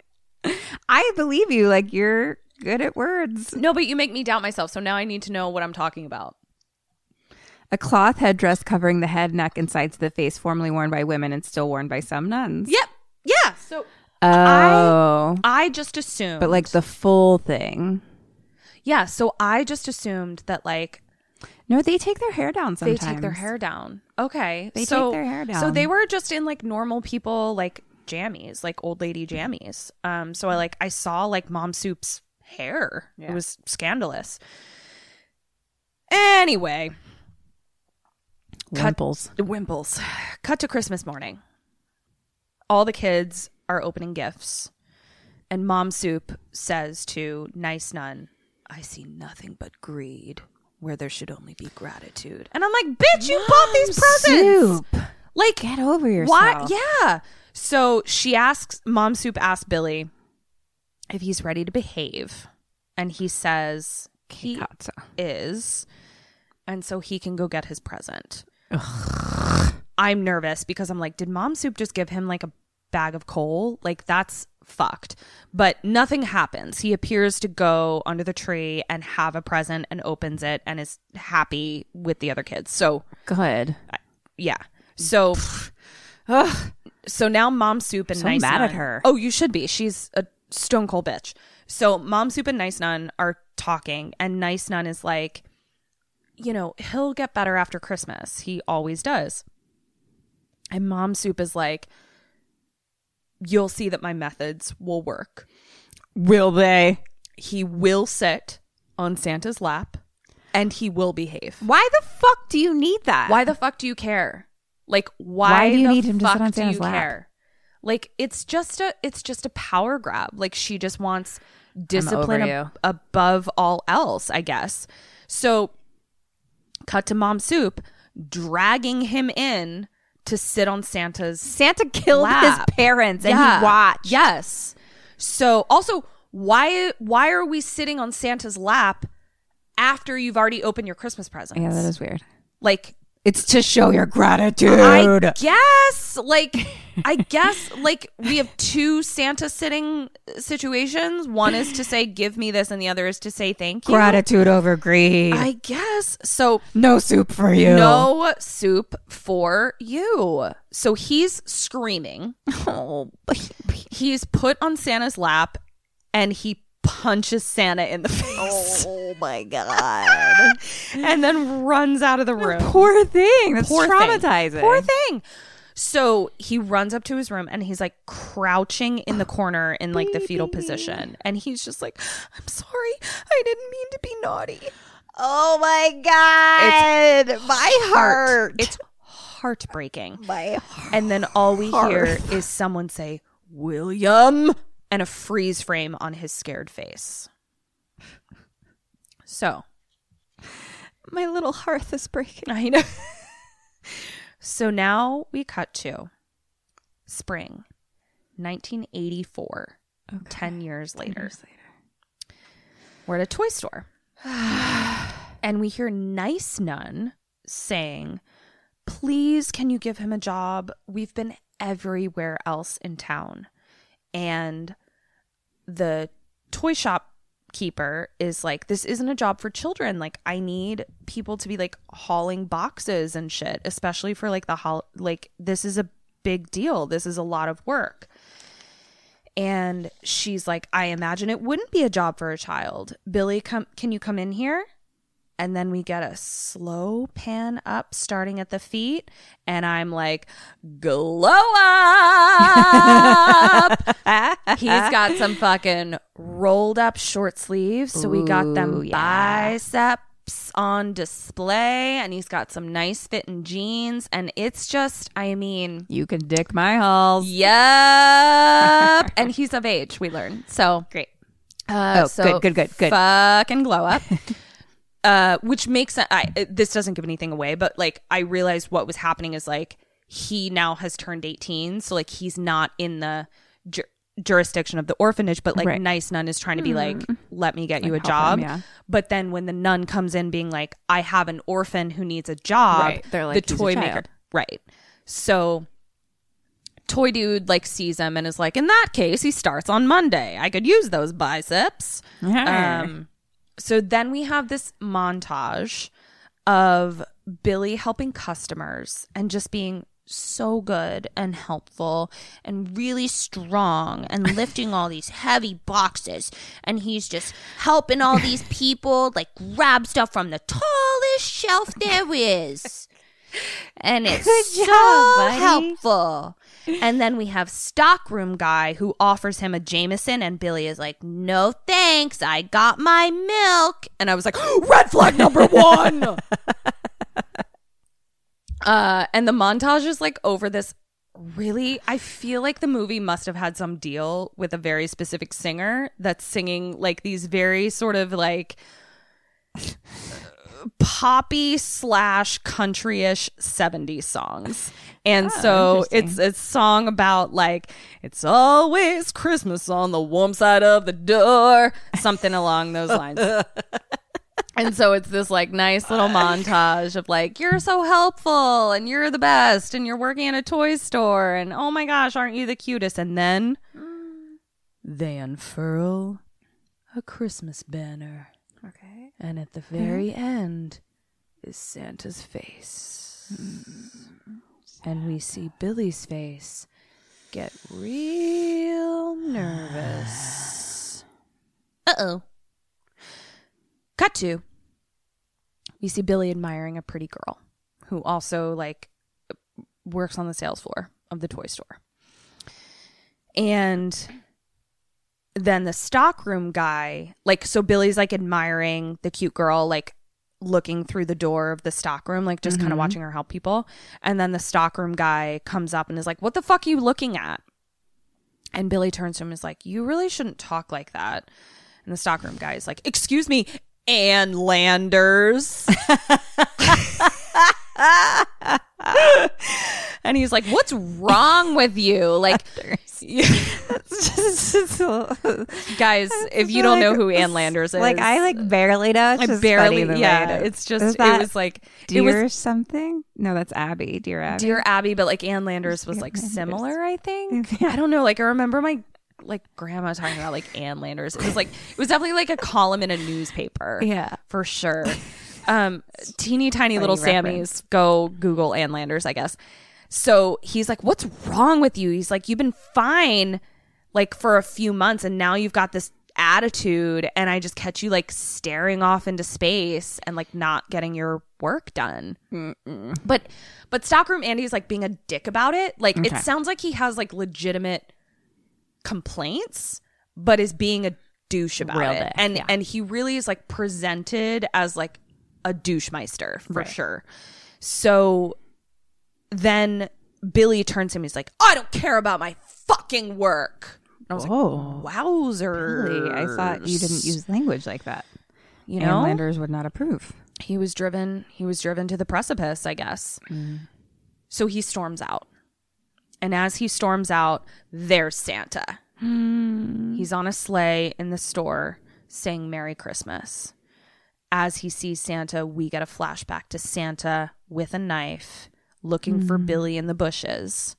I believe you. Like you're good at words. No, but you make me doubt myself. So now I need to know what I'm talking about. A cloth headdress covering the head, neck, and sides of the face, formerly worn by women and still worn by some nuns. Yep. Yeah. So Oh, I just assumed. but like the full thing. yeah. So I just assumed that like No, they take their hair down sometimes. they take their hair down. Okay. They so, take their hair down. So they were just in like normal people like jammies, like old lady jammies. Um. So I like I saw like Mom Soup's hair. It was scandalous. Anyway, Cut- Wimples. Wimples. Cut to Christmas morning. All the kids are opening gifts, and Mom Soup says to Nice Nun, I see nothing but greed where there should only be gratitude. And I'm like, bitch, you bought these presents. Soup. Like, Get over yourself. why? Yeah. So she asks, Mom Soup asks Billy if he's ready to behave. And he says he so. is. And so he can go get his present. I'm nervous because I'm like, did Mom Soup just give him like a bag of coal. Like that's fucked. But nothing happens. He appears to go under the tree and have a present and opens it and is happy with the other kids. So Good. yeah. So so now Mom Soup and So Nice mad at her. Oh, you should be. She's a stone cold bitch. So Mom Soup and Nice Nun are talking, and Nice Nun is like, you know, he'll get better after Christmas. He always does. And Mom Soup is like, you'll see that my methods will work. Will they? He will sit on Santa's lap and he will behave. Why the fuck do you need that? Why the fuck do you care? Like why, Why do you need him to sit on Santa's lap? care? Like it's just a it's just a power grab. Like she just wants discipline ab- above all else, I guess. So cut to mom soup dragging him in to sit on Santa's Santa killed lap. his parents and Yeah. he watched. Yes. So also why why are we sitting on Santa's lap after you've already opened your Christmas presents? Yeah, that is weird. like It's to show your gratitude. I guess, like, I guess, like, we have two Santa sitting situations. One is to say, give me this, and the other is to say, thank you. gratitude over greed. I guess. So, no soup for you. no soup for you. So he's screaming. Oh, He's put on Santa's lap and he punches Santa in the face oh my god. and then runs out of the room. Poor thing. That's Poor thing. traumatizing. Poor thing. So he runs up to his room and he's like crouching in the corner in like the fetal position. And he's just like, I'm sorry. I didn't mean to be naughty. Oh my god. my heart. It's heartbreaking. my heart. And then all we hear is someone say, William, and a freeze frame on his scared face. So my little hearth is breaking. I know. so now we cut to spring 1984, 10 years later. We're at a toy store. and we hear Nice Nun saying, Please, can you give him a job? We've been everywhere else in town. And the toy shop keeper is like, This isn't a job for children. Like, I need people to be like hauling boxes and shit, especially for like the hol- like, this is a big deal. This is a lot of work. And she's like, I imagine it wouldn't be a job for a child. Billy, come can you come in here? And then we get a slow pan up starting at the feet. And I'm like, glow up. He's got some fucking rolled up short sleeves. So we got them Ooh, yeah. biceps on display. And he's got some nice fitting jeans. And it's just, I mean, You can dick my halls. Yep. and he's of age, we learn. So great. Uh, Oh, so good, good, good, good. Fucking glow up. uh, which makes. I, this doesn't give anything away, but like I realized what was happening is like he now has turned 18. So like he's not in the ju- jurisdiction of the orphanage, but like Right. nice nun is trying to be like, let me get you a job. him, yeah. But then when the nun comes in being like, I have an orphan who needs a job, Right. They're like, the "He's a toy child." maker. Right. So toy dude like sees him and is like in that case he starts on monday i could use those biceps um so then we have this montage of billy helping customers and just being so good and helpful and really strong and lifting all these heavy boxes. And he's just helping all these people like grab stuff from the tallest shelf there is. And it's Good so job, helpful. And then we have stockroom guy who offers him a Jameson, and Billy is like, "No thanks, I got my milk." And I was like, "Red flag number one." uh, and the montage is like over this. Really, I feel like the movie must have had some deal with a very specific singer that's singing like these very sort of like poppy slash countryish 70s songs. And oh, so it's a song about like, it's always Christmas on the warm side of the door, something along those lines. and so it's this like nice little montage of like you're so helpful and you're the best and you're working at a toy store and oh my gosh aren't you the cutest and then mm. they unfurl a christmas banner. And at the hmm. very end is santa's face. And we see billy's face get real nervous. Uh-oh. Cut to. You see Billy admiring a pretty girl who also like works on the sales floor of the toy store. And then the stockroom guy, like so Billy's like admiring the cute girl like looking through the door of the stockroom like just kind of mm-hmm. watching her help people. And then the stockroom guy comes up and is like, "What the fuck are you looking at?" And Billy turns to him and is like, You really shouldn't talk like that. And the stockroom guy is like, Excuse me, Ann Landers. and he's like, What's wrong with you? Like, guys, if you don't know who Ann Landers is, Like I like barely know. I barely, yeah, it's just, Is it was like, it Dear was something. No, that's Abby. Dear Abby. Dear Abby, but like Ann Landers was like similar, I think. I don't know. Like I remember my like grandma talking about like Ann Landers. It was like it was definitely like a column in a newspaper. Yeah. For sure. Um teeny tiny little. Sammys go Google Ann Landers, I guess. So he's like, What's wrong with you? He's like, You've been fine like for a few months and now you've got this attitude and I just catch you like staring off into space and like not getting your work done. But but Stockroom Andy's like being a dick about it. Like it sounds like he has like legitimate complaints, but is being a douche about Real it. dick, and yeah. and he really is like presented as like a douchemeister for sure. So then Billy turns to him. He's like, "I don't care about my fucking work." And I was Oh. like, "Wowzer!" Really? I thought you didn't use language like that. You know, Landers would not approve. he was driven he was driven to the precipice i guess mm. so he storms out and as he storms out there's santa hmm. he's on a sleigh in the store saying merry christmas as he sees santa we get a flashback to santa with a knife looking for billy in the bushes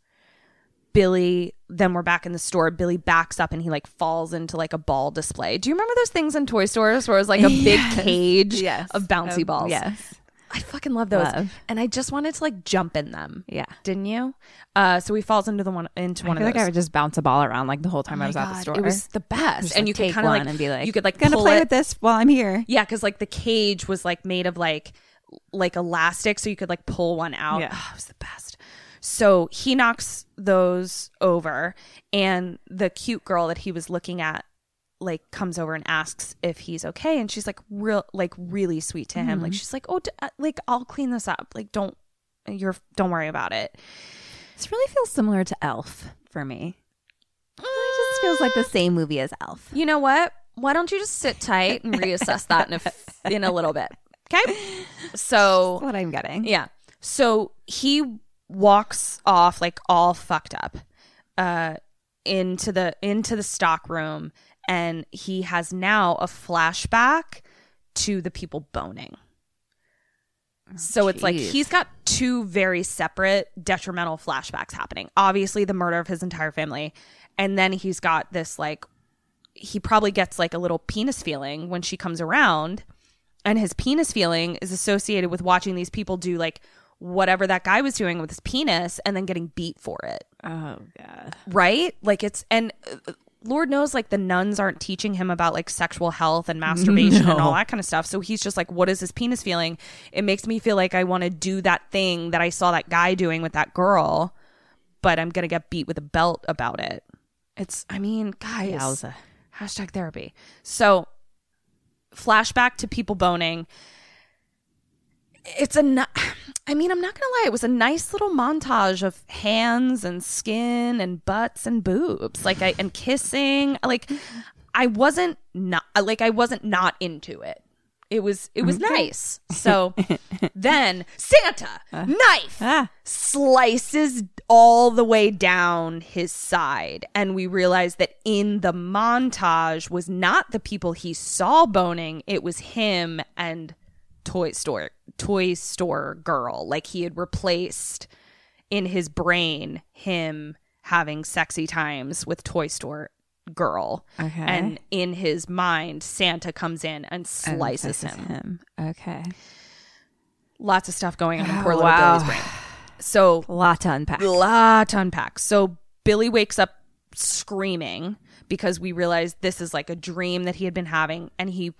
Billy, then we're back in the store. Billy backs up and he like falls into like a ball display. Do you remember those things in toy stores where it was like a big cage Yes. of bouncy Um, balls? yes. I fucking love those. Love. And I just wanted to like jump in them. Yeah. Didn't you? Uh so he falls into the one into I one feel of like those. I would just bounce a ball around like the whole time I was Oh my at the store. It was the best. Just, and like, you could kind of like and be like, you could like gonna play it. with this while I'm here. Yeah, because like the cage was like made of like like elastic, so you could like pull one out. Yeah. Oh, it was the best. So he knocks those over, and the cute girl that he was looking at like comes over and asks if he's okay, and she's like real like really sweet to him. Like she's like, oh, d- uh, like I'll clean this up. Like don't you're don't worry about it. This really feels similar to Elf for me. It just feels like the same movie as Elf. You know what? Why don't you just sit tight and reassess that in a f- in a little bit? Okay. So That's what I'm getting. Yeah. So he walks off like all fucked up uh into the into the stock room and he has now a flashback to the people boning. So it's like he's got two very separate detrimental flashbacks happening. Obviously the murder of his entire family and then he's got this like he probably gets like a little penis feeling when she comes around and his penis feeling is associated with watching these people do like whatever that guy was doing with his penis and then getting beat for it Oh god. right like it's and uh, lord knows like the nuns aren't teaching him about like sexual health and masturbation and all that kind of stuff. So he's just like what is his penis feeling? It makes me feel like i want to do that thing that i saw that guy doing with that girl but i'm gonna get beat with a belt about it. It's i mean guys Yowza. hashtag therapy. So flashback to people boning. It's a i mean i'm not gonna lie it was a nice little montage of hands and skin and butts and boobs like i and kissing like i wasn't not like i wasn't not into it it was it was nice. So then Santa knife Ah. slices all the way down his side and we realize that in the montage was not the people he saw boning, it was him and toy store toy store girl. Like he had replaced in his brain him having sexy times with toy store girl. Okay. And in his mind Santa comes in and And slices is him. Okay. Lots of stuff going on in poor Oh, little wow. Billy's brain. So A lot to unpack. lot to unpack. So Billy wakes up screaming because we realize this is like a dream that he had been having, and he,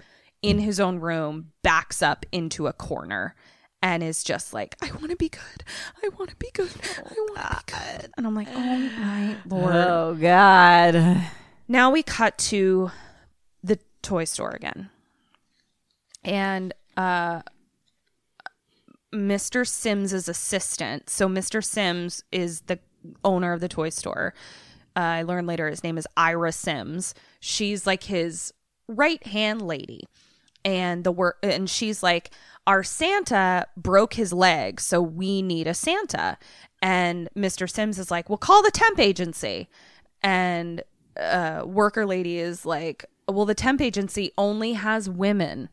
in his own room, backs up into a corner and is just like, "I want to be good. I want to be good. I want to be good." And I'm like, "Oh my lord!" Oh God. Now we cut to the toy store again. And uh Mr. Sims' assistant. So Mr. Sims is the owner of the toy store. Uh, I learned later his name is Ira Sims. She's like his right-hand lady. And the work and she's like our Santa broke his leg, so we need a Santa. And Mr. Sims is like, "Well, call the temp agency." And uh, worker lady is like, well, the temp agency only has women.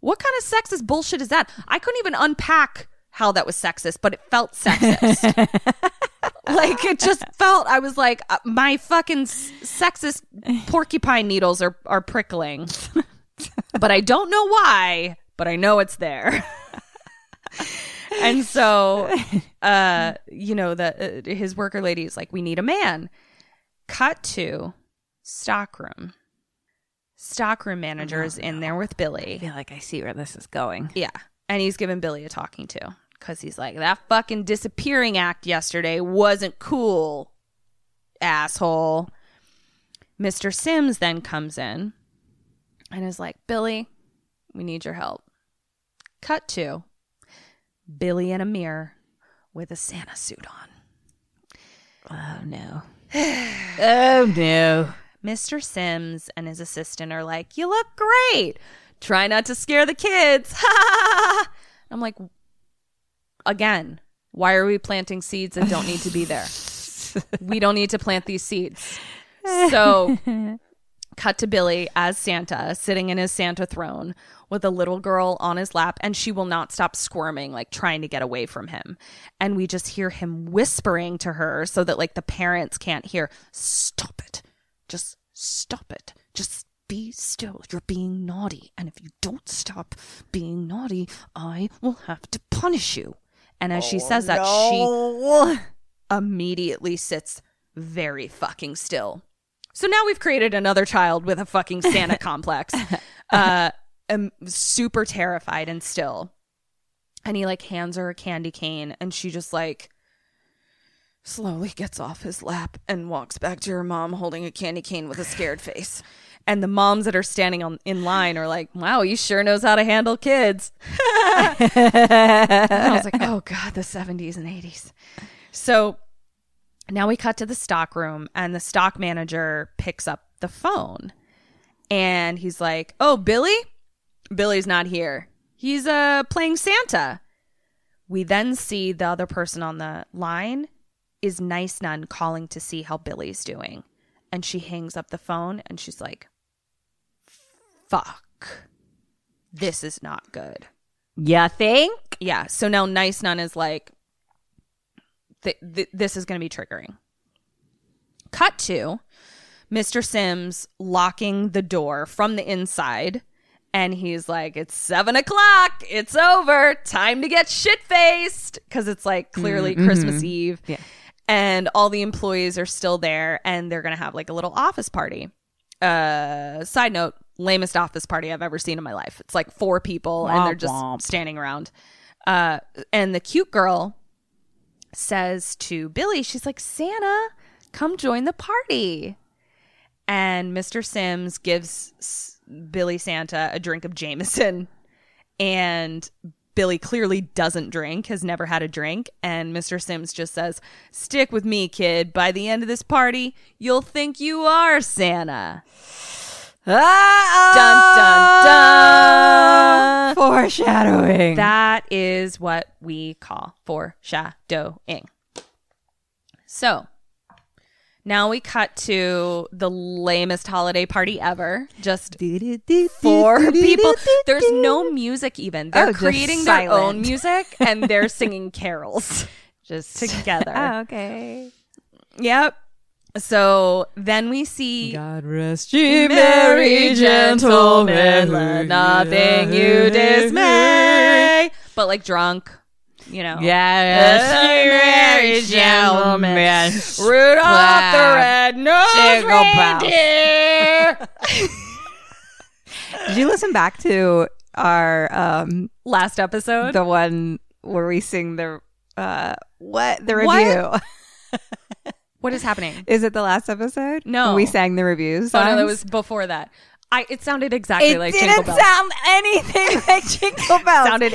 What kind of sexist bullshit is that? I couldn't even unpack how that was sexist, but it felt sexist. like it just felt. I was like, uh, my fucking s- sexist porcupine needles are are prickling, but I don't know why. But I know it's there. and so, uh, you know, the uh, his worker lady is like, we need a man. Cut to stockroom. Stockroom manager is in there with Billy. I feel like I see where this is going. Yeah. And he's giving Billy a talking to because he's like, that fucking disappearing act yesterday wasn't cool, asshole. Mr. Sims then comes in and is like, Billy, we need your help. Cut to Billy in a mirror with a Santa suit on. Oh no. oh no. Mr. Sims and his assistant are like, You look great. Try not to scare the kids. I'm like, Again, why are we planting seeds that don't need to be there? we don't need to plant these seeds. So, cut to Billy as Santa, sitting in his Santa throne with a little girl on his lap, and she will not stop squirming, like trying to get away from him. And we just hear him whispering to her so that, like, the parents can't hear, Stop it. Just stop it. Just be still. You're being naughty. And if you don't stop being naughty, I will have to punish you. And as she oh, says that, she immediately sits very fucking still. So now we've created another child with a fucking Santa complex. Uh, am super terrified and still. And he like hands her a candy cane and she just like slowly gets off his lap and walks back to her mom holding a candy cane with a scared face. And the moms that are standing on in line are like, "Wow, he sure knows how to handle kids." and I was like, "Oh god, the 70s and 80s." So now we cut to the stock room and the stock manager picks up the phone and he's like, "Oh, Billy? Billy's not here. He's uh playing Santa." We then see the other person on the line is Nice Nun calling to see how Billy's doing. And she hangs up the phone and she's like, "Fuck. This is not good." You think? Yeah. So now Nice Nun is like, th- th- this is going to be triggering. Cut to Mr. Sims locking the door from the inside. And he's like, it's seven o'clock. It's over. Time to get shit faced. Cause it's like clearly Christmas Eve. Yeah. And all the employees are still there and they're going to have like a little office party. Uh, side note, lamest office party I've ever seen in my life. It's like four people and they're just womp. standing around. Uh, and the cute girl says to Billy, she's like, Santa, come join the party. And Mr. Sims gives Billy Santa a drink of Jameson. And Billy clearly doesn't drink, has never had a drink. And Mr. Sims just says, Stick with me, kid. By the end of this party, you'll think you are Santa. Ah, Dun, dun, dun. Foreshadowing. That is what we call foreshadowing. So now we cut to the lamest holiday party ever. Just four people. There's no music even. They're Oh, creating their own music and they're singing carols just together. Oh, okay. Yep. So then we see God rest ye merry gentlemen, let nothing you dismay. But like drunk, you know. Yes, ye merry gentlemen, Rudolph the Clap. red-nosed Jingle bells. reindeer. Did you listen back to our um Last episode. the one where we sing the uh what the review? what is happening? Is it the last episode? No. We sang the reviews. Oh no, that was before that. I it sounded exactly It like didn't Jingle Bells. sound anything like Jingle Bells. sounded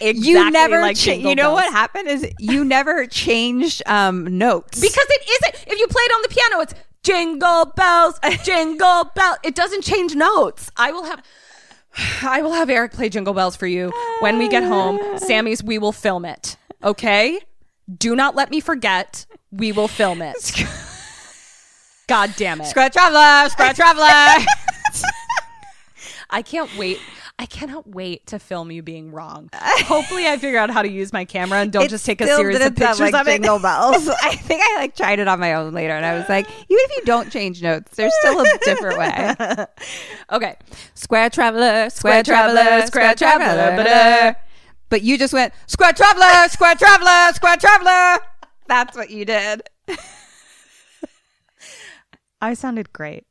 exactly you never. like cha- Jingle you know what happened is you never changed um notes Because it isn't. If you play it on the piano, it's jingle bells, jingle bells It doesn't change notes. I will have. I will have Eric play jingle bells for you when we get home. Sammy's, we will film it. Okay? Do not let me forget. We will film it. God damn it. Scratch Traveler, Scratch Traveler. I can't wait. I cannot wait to film you being wrong. Hopefully, I figure out how to use my camera and don't It just take a series of pictures like of it. Jingle Bells. I think I like tried it on my own later, and I was like, even if you don't change notes, there's still a different way. Okay. Square Traveler, Square Square Traveler, Traveler, Square Square Traveler, Traveler. But you just went Square Traveler, Square Traveler, Square Traveler. That's what you did. I sounded great.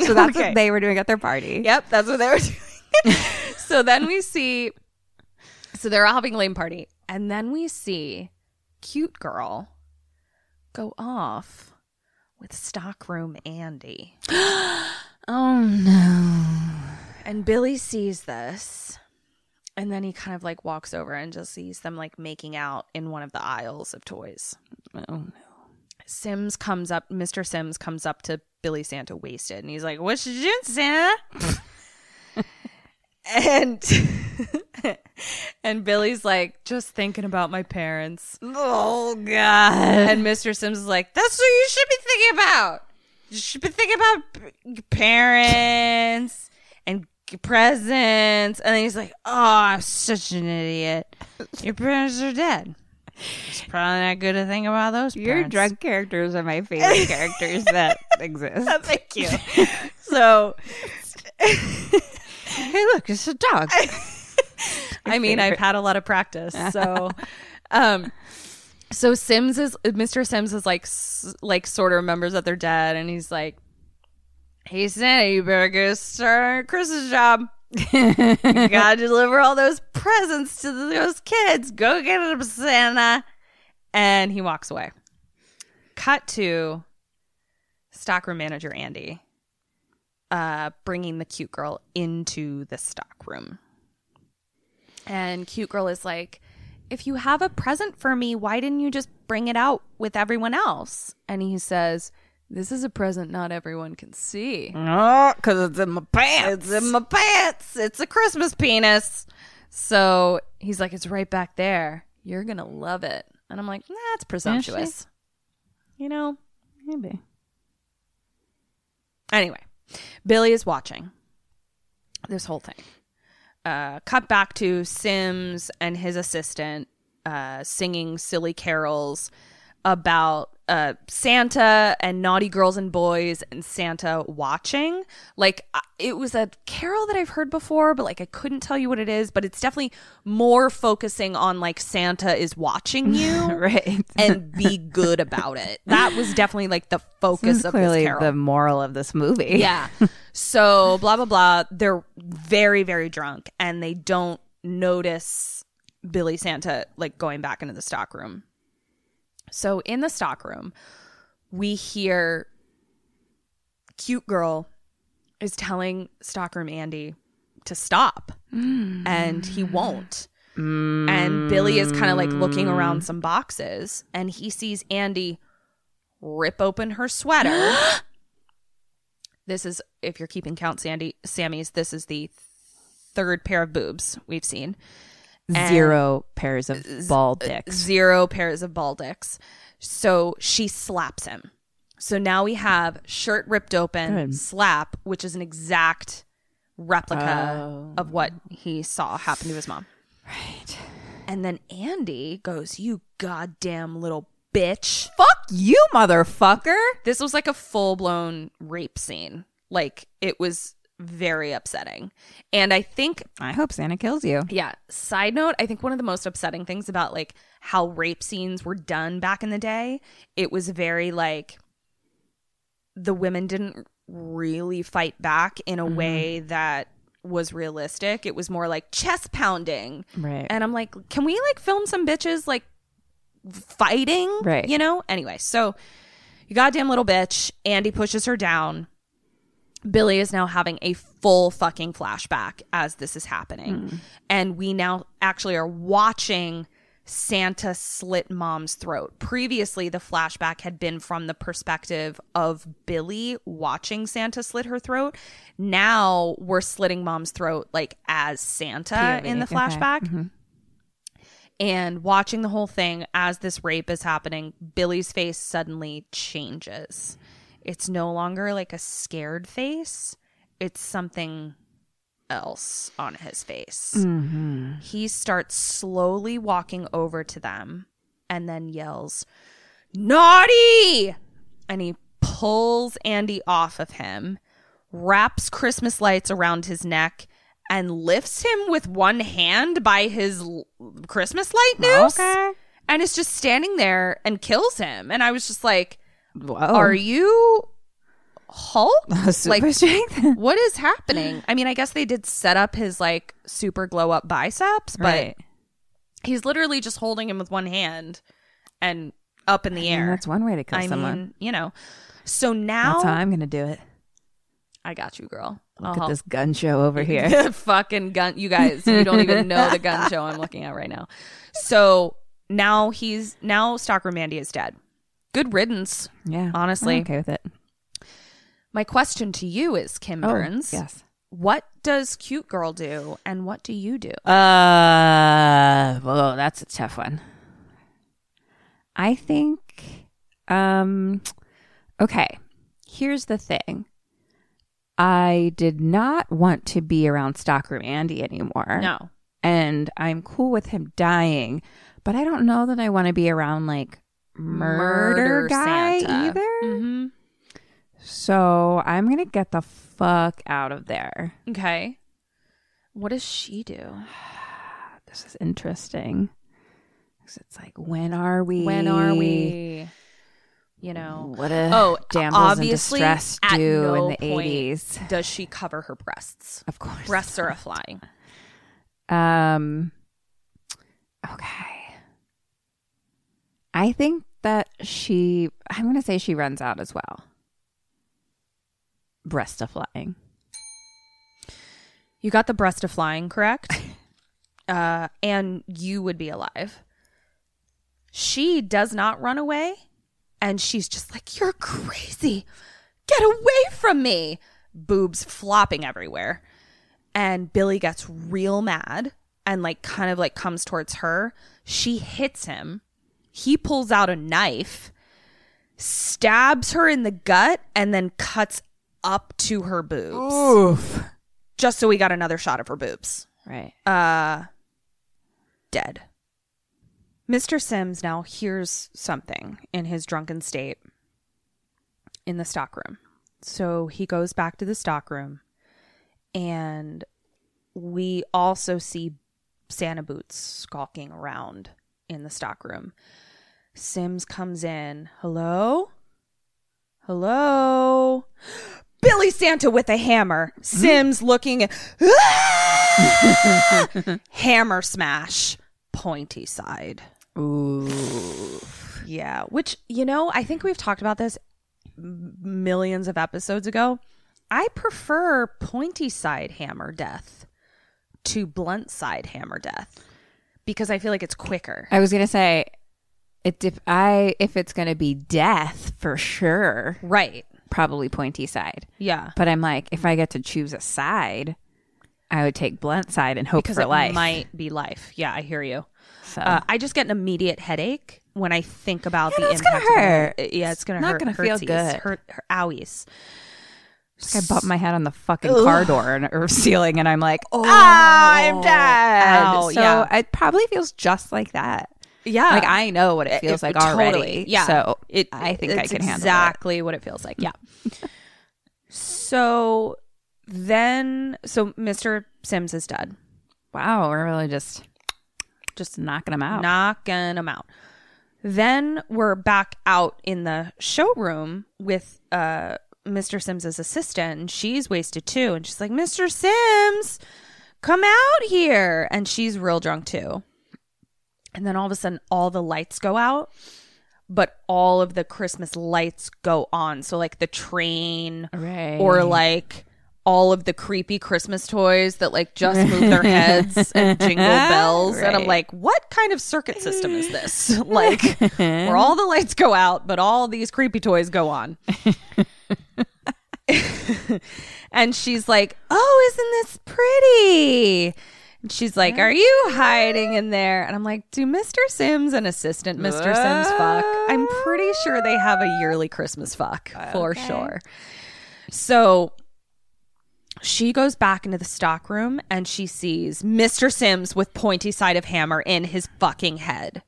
So that's Okay. what they were doing at their party. Yep, that's what they were doing. so then we see, so they're all having a lame party, and then we see cute girl go off with stockroom Andy, Oh no. and Billy sees this, and then he kind of like walks over and just sees them like making out in one of the aisles of toys. Oh no. Sims comes up, Mr. Sims comes up to Billy Santa wasted, and he's like, "What you doing, Santa?" and and Billy's like, "Just thinking about my parents." Oh god. And Mr. Sims is like, "That's what you should be thinking about. You should be thinking about p- parents and presents." And then he's like, "Oh, I'm such an idiot. Your parents are dead." It's probably not good to think about those. Your parents. drunk characters are my favorite characters that exist. Thank you. So, hey, look, it's a dog. I mean, I've had a lot of practice. So, um, so Sims is Mr. Sims is like, like sort of remembers that they're dead, and he's like, "Hey, Santa, you better go start Christmas job. you gotta deliver all those presents to those kids. Go get them, Santa." And he walks away. Cut to stockroom manager Andy, uh, bringing the cute girl into the stockroom. And cute girl is like, if you have a present for me, why didn't you just bring it out with everyone else? And he says, this is a present not everyone can see. Oh, because it's in my pants. It's in my pants. It's a Christmas penis. So he's like, it's right back there. You're going to love it. And I'm like, that's presumptuous. You know? Maybe. Anyway, Billy is watching this whole thing. Uh, cut back to Sims and his assistant uh, singing silly carols about uh, Santa and naughty girls and boys and Santa watching. Like it was a carol that I've heard before, but like I couldn't tell you what it is. But it's definitely more focusing on like Santa is watching you, Right. and be good about it. That was definitely like the focus of clearly this carol. the moral of this movie. Yeah. So blah blah blah. They're very very drunk and they don't notice Billy Santa like going back into the stockroom. So in the stockroom, we hear cute girl is telling stockroom Andy to stop, mm. and he won't. And Billy is kind of like looking around some boxes, and he sees Andy rip open her sweater. this is if you're keeping count, Sandy, Sammy's. This is the third pair of boobs we've seen. Zero pairs of ball uh, dicks. Zero pairs of ball dicks. So she slaps him. So now we have shirt ripped open, Good. slap, which is an exact replica Oh. of what he saw happen to his mom. Right. And then Andy goes, You goddamn little bitch. Fuck you, motherfucker. This was like a full blown rape scene. Like it was very upsetting. And I think I hope Santa kills you. yeah, side note, I think one of the most upsetting things about like how rape scenes were done back in the day, it was very like the women didn't really fight back in a mm-hmm. way that was realistic. It was more like chest pounding. Right. And I'm like, can we like film some bitches like fighting? Right. You know? Anyway, so you goddamn little bitch. Andy pushes her down. Billy is now having a full fucking flashback as this is happening. Hmm. And we now actually are watching Santa slit mom's throat. Previously, the flashback had been from the perspective of Billy watching Santa slit her throat. Now we're slitting mom's throat like as Santa POV, in the okay. flashback. Mm-hmm. And watching the whole thing as this rape is happening, Billy's face suddenly changes. It's no longer like a scared face, it's something else on his face. Mm-hmm. He starts slowly walking over to them and then yells, Naughty! And he pulls Andy off of him, wraps Christmas lights around his neck, and lifts him with one hand by his l- Christmas light noose. Okay. And is just standing there and kills him. And I was just like, Whoa. Are you Hulk? super like, strength? what is happening? I mean, I guess they did set up his like super glow up biceps, but right. he's literally just holding him with one hand and up in the And air. that's one way to kill I someone. mean, you know. So now That's how I'm going to do it. I got you, girl. Look I'll at this gun show over here. fucking gun. You guys, you don't even know the gun show I'm looking at right now. So now he's now Stockroom Mandy is dead. Good riddance. yeah. Honestly. I'm okay with it. My question to you is, Kim Burns. Oh, yes. What does cute girl do, and what do you do? Uh, well, that's a tough one. I think, um, okay, here's the thing. I did not want to be around Stockroom Andy anymore. No. And I'm cool with him dying, but I don't know that I want to be around like murder, guy Santa. either. Mm-hmm. So I'm going to get the fuck out of there. Okay. What does she do? This is interesting. 'Cause it's like, when are we? When are we? You know. What a Oh, damsels obviously, in distress do no in the point eighties. Does she cover her breasts? Of course, Breasts are a flying. Um. Okay. I think that she. I'm going to say she runs out as well. Breast of flying. You got the breast of flying, correct? uh, and you would be alive. She does not run away. And she's just like, You're crazy. Get away from me. Boobs flopping everywhere. And Billy gets real mad and like kind of like comes towards her. She hits him. He pulls out a knife, stabs her in the gut, and then cuts up to her boobs Oof. just so we got another shot of her boobs. Right. Uh dead. Mr. Sims now hears something in his drunken state in the stockroom. So he goes back to the stockroom and we also see Santa Boots skulking around in the stockroom. Sims comes in. Hello? Hello? Billy Santa with a hammer. Sims looking. hammer smash. Pointy side. Ooh. Yeah. Which, you know, I think we've talked about this millions of episodes ago. I prefer pointy side hammer death to blunt side hammer death because I feel like it's quicker. I was gonna say, it if I if it's gonna be death for sure, Right. probably pointy side. Yeah. But I'm like, if I get to choose a side, I would take blunt side and hope because for it life. might be life. Yeah, I hear you. so. Uh, I just get an immediate headache when I think about Yeah, the gonna impact. it. hurt. Uh, Yeah, it's gonna It's not gonna feel good. Hurt, hurt, owies. Like I bumped my head on the fucking car door and, or ceiling, and I'm like, oh, I'm dead. Ow, so yeah. it probably feels just like that. Yeah, Like I know what it feels It- like totally. already. Yeah, So it. I think I can handle it. exactly what it feels like. Yeah. so then, so Mr. Sims is dead. Wow, we're really just just knocking him out. knocking him out. Then we're back out in the showroom with uh, Mr. Sims's assistant, and she's wasted too. And she's like, "Mr. Sims, come out here!" And she's real drunk too. And then all of a sudden, all the lights go out, but all of the Christmas lights go on. So like the train, Right. or like all of the creepy Christmas toys that like just move their heads and jingle bells. And I'm like, what kind of circuit system is this? like, where all the lights go out, but all these creepy toys go on. and she's like, oh, isn't this pretty? And she's like, Are you hiding in there? And I'm like, Do Mr. Sims and assistant Mr. Sims fuck? I'm pretty sure they have a yearly Christmas fuck for sure. So she goes back into the stockroom and she sees Mr. Sims with pointy side of hammer in his fucking head.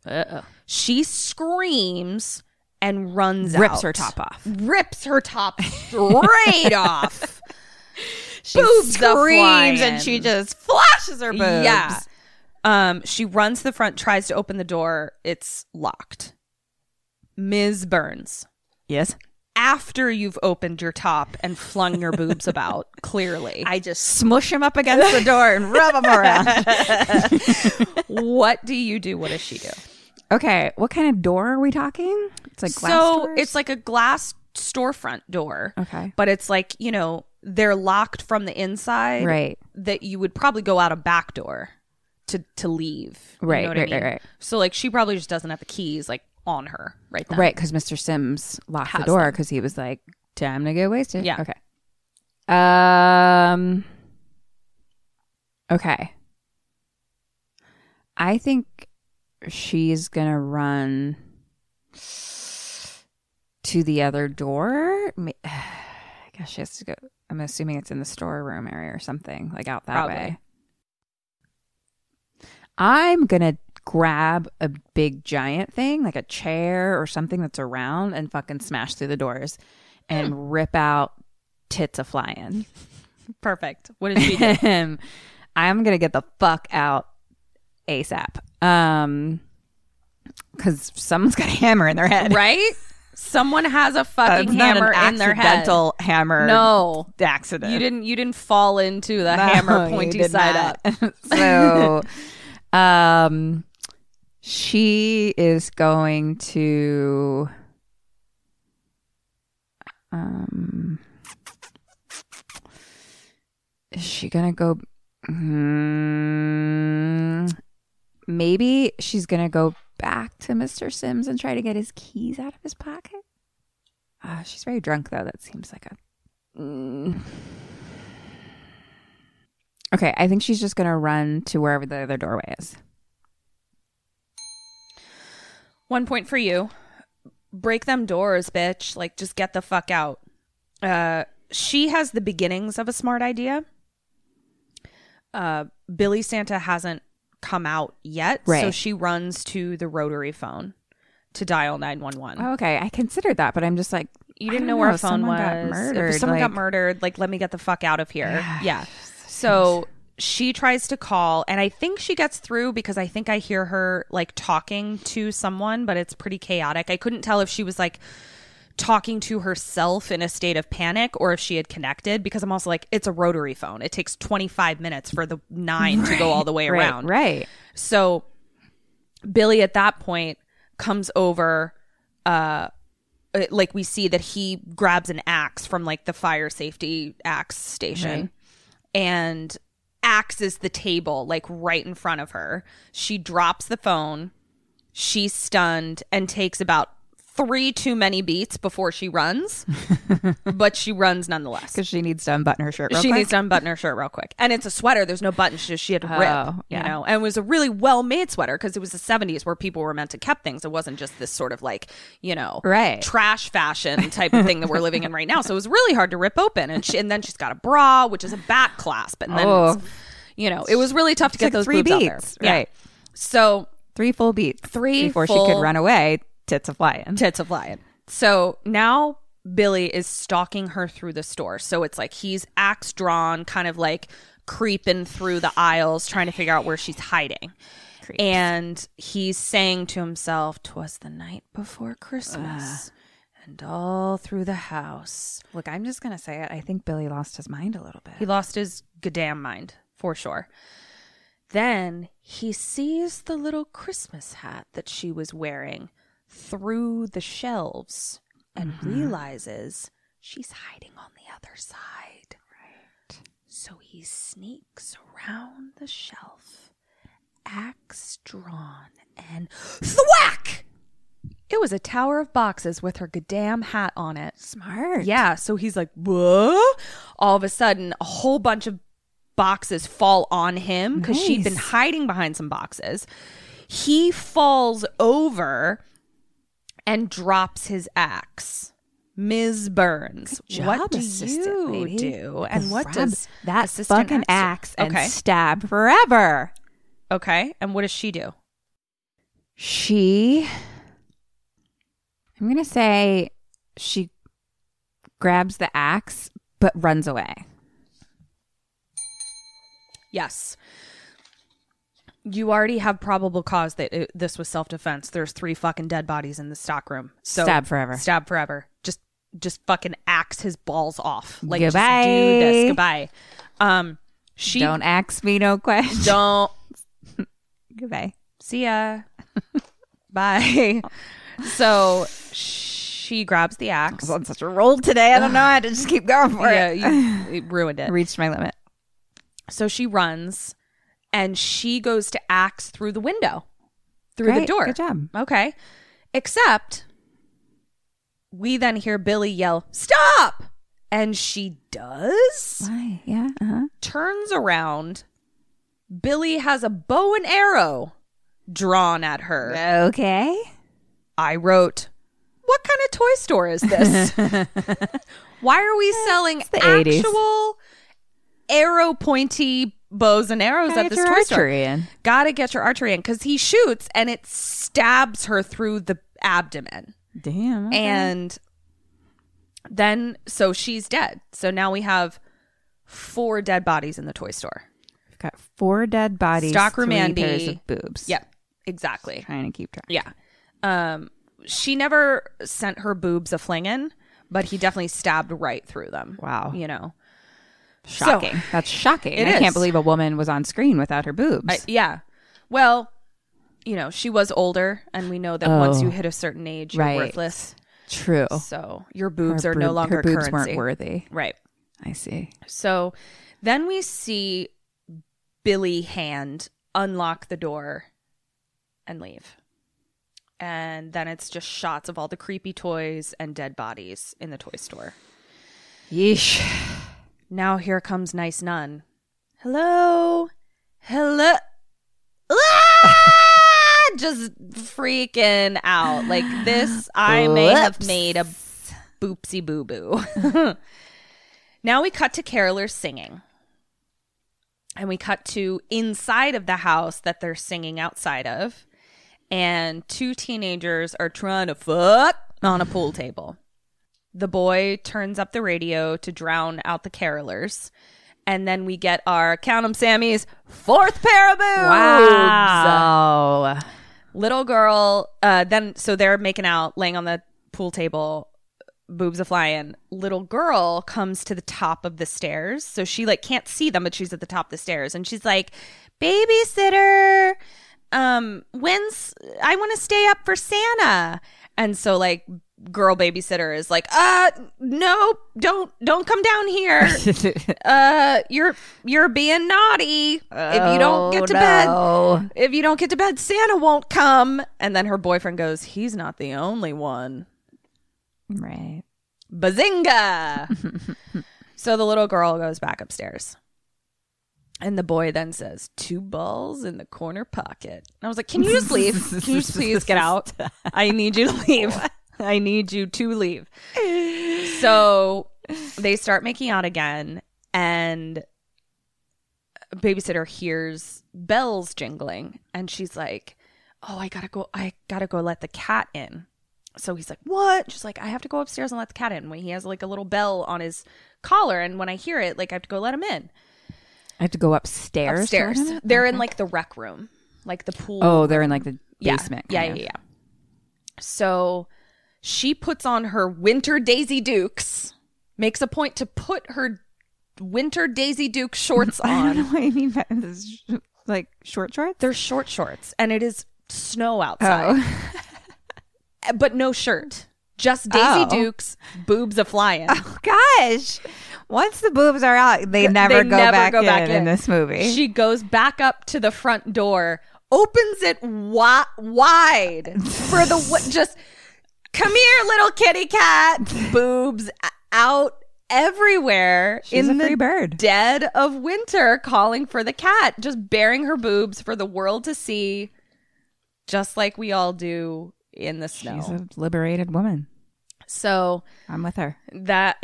She screams and runs out. Rips out. her top off. Rips her top straight off. She Boobs screams and she just flashes her boobs. Yeah. Um, she runs to the front, tries to open the door. It's locked. Ms. Burns, Yes. after you've opened your top and flung your boobs about, clearly, I just smush them up against the door and rub them around. what do you do? What does she do? okay, what kind of door are we talking? It's like glass so doors? it's like a glass storefront door. Okay. But it's like, you know, they're locked from the inside. Right. That you would probably go out a back door to to leave. Right, what I right, right, mean? right. So like she probably just doesn't have the keys like on her right then. Right, because Mr. Sims locked the door because he was like, "Time to get wasted." Yeah. Okay. Um. Okay. I think she's gonna run to the other door. I guess she has to go. I'm assuming it's in the storeroom area or something, like out that Probably. way. I'm gonna grab a big giant thing, like a chair or something that's around, and fucking smash through the doors and rip out tits a flying. Perfect. What did she do? I'm gonna get the fuck out ASAP. Um, because someone's got a hammer in their head, right? Someone has a fucking not hammer in their head. accidental hammer. No. accident. You didn't you didn't fall into the No, hammer pointy side not. up. so, um, she is going to, um, is she gonna go? Hmm, maybe she's gonna go back to Mr. Sims and try to get his keys out of his pocket. Uh, she's very drunk though. That seems like a. Mm. Okay, I think she's just gonna run to wherever the other doorway is. One point for you. Break them doors, bitch. Like just get the fuck out. Uh she has the beginnings of a smart idea. Uh Billy Santa hasn't come out yet, Right. so she runs to the rotary phone to dial 911. Okay, I considered that, but I'm just like, You didn't don't know where know, a phone someone was. got If murdered, someone got murdered, like let me get the fuck out of here. yeah. So she tries to call and I think she gets through because I think I hear her like talking to someone, but it's pretty chaotic. I couldn't tell if she was like talking to herself in a state of panic or if she had connected because I'm also like it's a rotary phone. It takes 25 minutes for the 9 to go all the way right, around. right? So Billy at that point comes over uh uh, like we see that he grabs an axe from like the fire safety axe station and axes the table like right in front of her. She drops the phone. She's stunned and takes about three too many beats before she runs, but she runs nonetheless. Because she needs to unbutton her shirt. Real she quick. needs to unbutton her shirt real quick. And it's a sweater. There's no buttons. She, she had to oh, rip, Oh, you know, and it was a really well made sweater because it was the 70s where people were meant to keep things. It wasn't just this sort of like, you know, Right. trash fashion type of thing that we're living in right now. So it was really hard to rip open. And, she, and then she's got a bra, which is a back clasp. And then, Oh. you know, it was really tough to get Took those three beats, there. Yeah. right. So Three full beats. Three before she could run away. Tits a flying. tits a flying. So now Billy is stalking her through the store. So it's like he's axe drawn, kind of like creeping through the aisles, trying to figure out where she's hiding. And he's saying to himself, "Twas the night before Christmas." And all through the house. Look, I'm just gonna say it. I think Billy lost his mind a little bit. He lost his goddamn mind, for sure. Then he sees the little Christmas hat that she was wearing through the shelves and mm-hmm. realizes she's hiding on the other side. Right. So he sneaks around the shelf, axe drawn, and thwack! It was a tower of boxes with her goddamn hat on it. Smart. Yeah. So he's like, whoa. All of a sudden, a whole bunch of boxes fall on him because she'd been hiding behind some boxes. He falls over and drops his axe. Ms. Burns, Good what job, do you lady. do? And what does that fucking axe axe and okay, stab forever? okay. And what does she do? She, I'm gonna say, she grabs the axe but runs away. Yes. You already have probable cause that it, this was self defense. There's three fucking dead bodies in the stockroom. So Stab forever. Stab forever. Just just fucking axe his balls off. Like just Goodbye. do this. Goodbye. Um she Don't axe me no questions. don't Goodbye. see ya. Bye. So she grabs the I axe. was on such a roll today. I don't know. I had to just keep going for Yeah, it. you ruined it. reached my limit. So she runs and she goes to axe through the window, through the door. Good job. Okay. Except we then hear Billy yell, Stop! And she does, Why? Yeah. Uh-huh. turns around. Billy has a bow and arrow drawn at her. Okay. I wrote, What kind of toy store is this? Why are we selling the 80s. actual arrow pointy bows and arrows Gotta at this toy store? archery in. Gotta get your archery in because he shoots and it stabs her through the abdomen. Damn. okay. And then, so she's dead. So now we have four dead bodies in the toy store. We've got four dead bodies. Stockroom Andy. pairs of boobs. Yep, exactly. Trying to keep track. Yeah. Um, she never sent her boobs a flingin', but he definitely stabbed right through them. Wow. You know, Shocking. So- That's shocking. I is. can't believe a woman was on screen without her boobs. Yeah. Well, you know, she was older, and we know that once Oh. you hit a certain age, you're Right. worthless. True. So your boobs Her are no boob- longer her boobs currency. weren't worthy. Right. I see. So then we see Billy Hand unlock the door and leave. And then it's just shots of all the creepy toys and dead bodies in the toy store. Yeesh. Now here comes Nice Nun. Hello? Hello? Ah! Just freaking out. Like this, I may have made a boopsie boo boo. now we cut to carolers singing. And we cut to inside of the house that they're singing outside of. And two teenagers are trying to fuck on a pool table. The boy turns up the radio to drown out the carolers. And then we get our Count 'em Sammy's fourth pair of boobs. Wow. Little girl, uh, then, so they're making out, laying on the pool table, boobs a flying. Little girl comes to the top of the stairs. So she, like, can't see them, but she's at the top of the stairs. And she's like, babysitter, um, when's, I want to stay up for Santa. And so, like, girl babysitter is like, "Uh, no, don't don't come down here. uh, you're you're being naughty. if you don't get to bed, if you don't get to bed, Santa won't come." And then her boyfriend goes, "He's not the only one." Right. Bazinga! so the little girl goes back upstairs. And the boy then says, two balls in the corner pocket. And I was like, can you just leave? Can you just please get out? I need you to leave. I need you to leave. So they start making out again, and babysitter hears bells jingling, and she's like, "Oh, I gotta go. I gotta go let the cat in." So he's like, "What?" She's like, "I have to go upstairs and let the cat in." When he has like a little bell on his collar, and when I hear it, like I have to go let him in I have to go upstairs. upstairs. let him in? They're in like the rec room, like the pool. Oh, they're in like the basement. Yeah, kind yeah, yeah. So she puts on her winter Daisy Dukes, makes a point to put her winter Daisy Duke shorts on. I don't know what you mean by this. Like short shorts? They're short shorts, and it is snow oh. outside, Oh. but no shirt. Just Daisy Oh. Dukes, boobs a flying. Oh Gosh. Once the boobs are out, they never, go, never back go in, back in in. this movie. She goes back up to the front door, opens it wi- wide for the w- just come here, little kitty cat. Boobs out everywhere She's in a free the bird. dead of winter, calling for the cat, just bearing her boobs for the world to see, just like we all do in the snow. She's a liberated woman. so I'm with her. that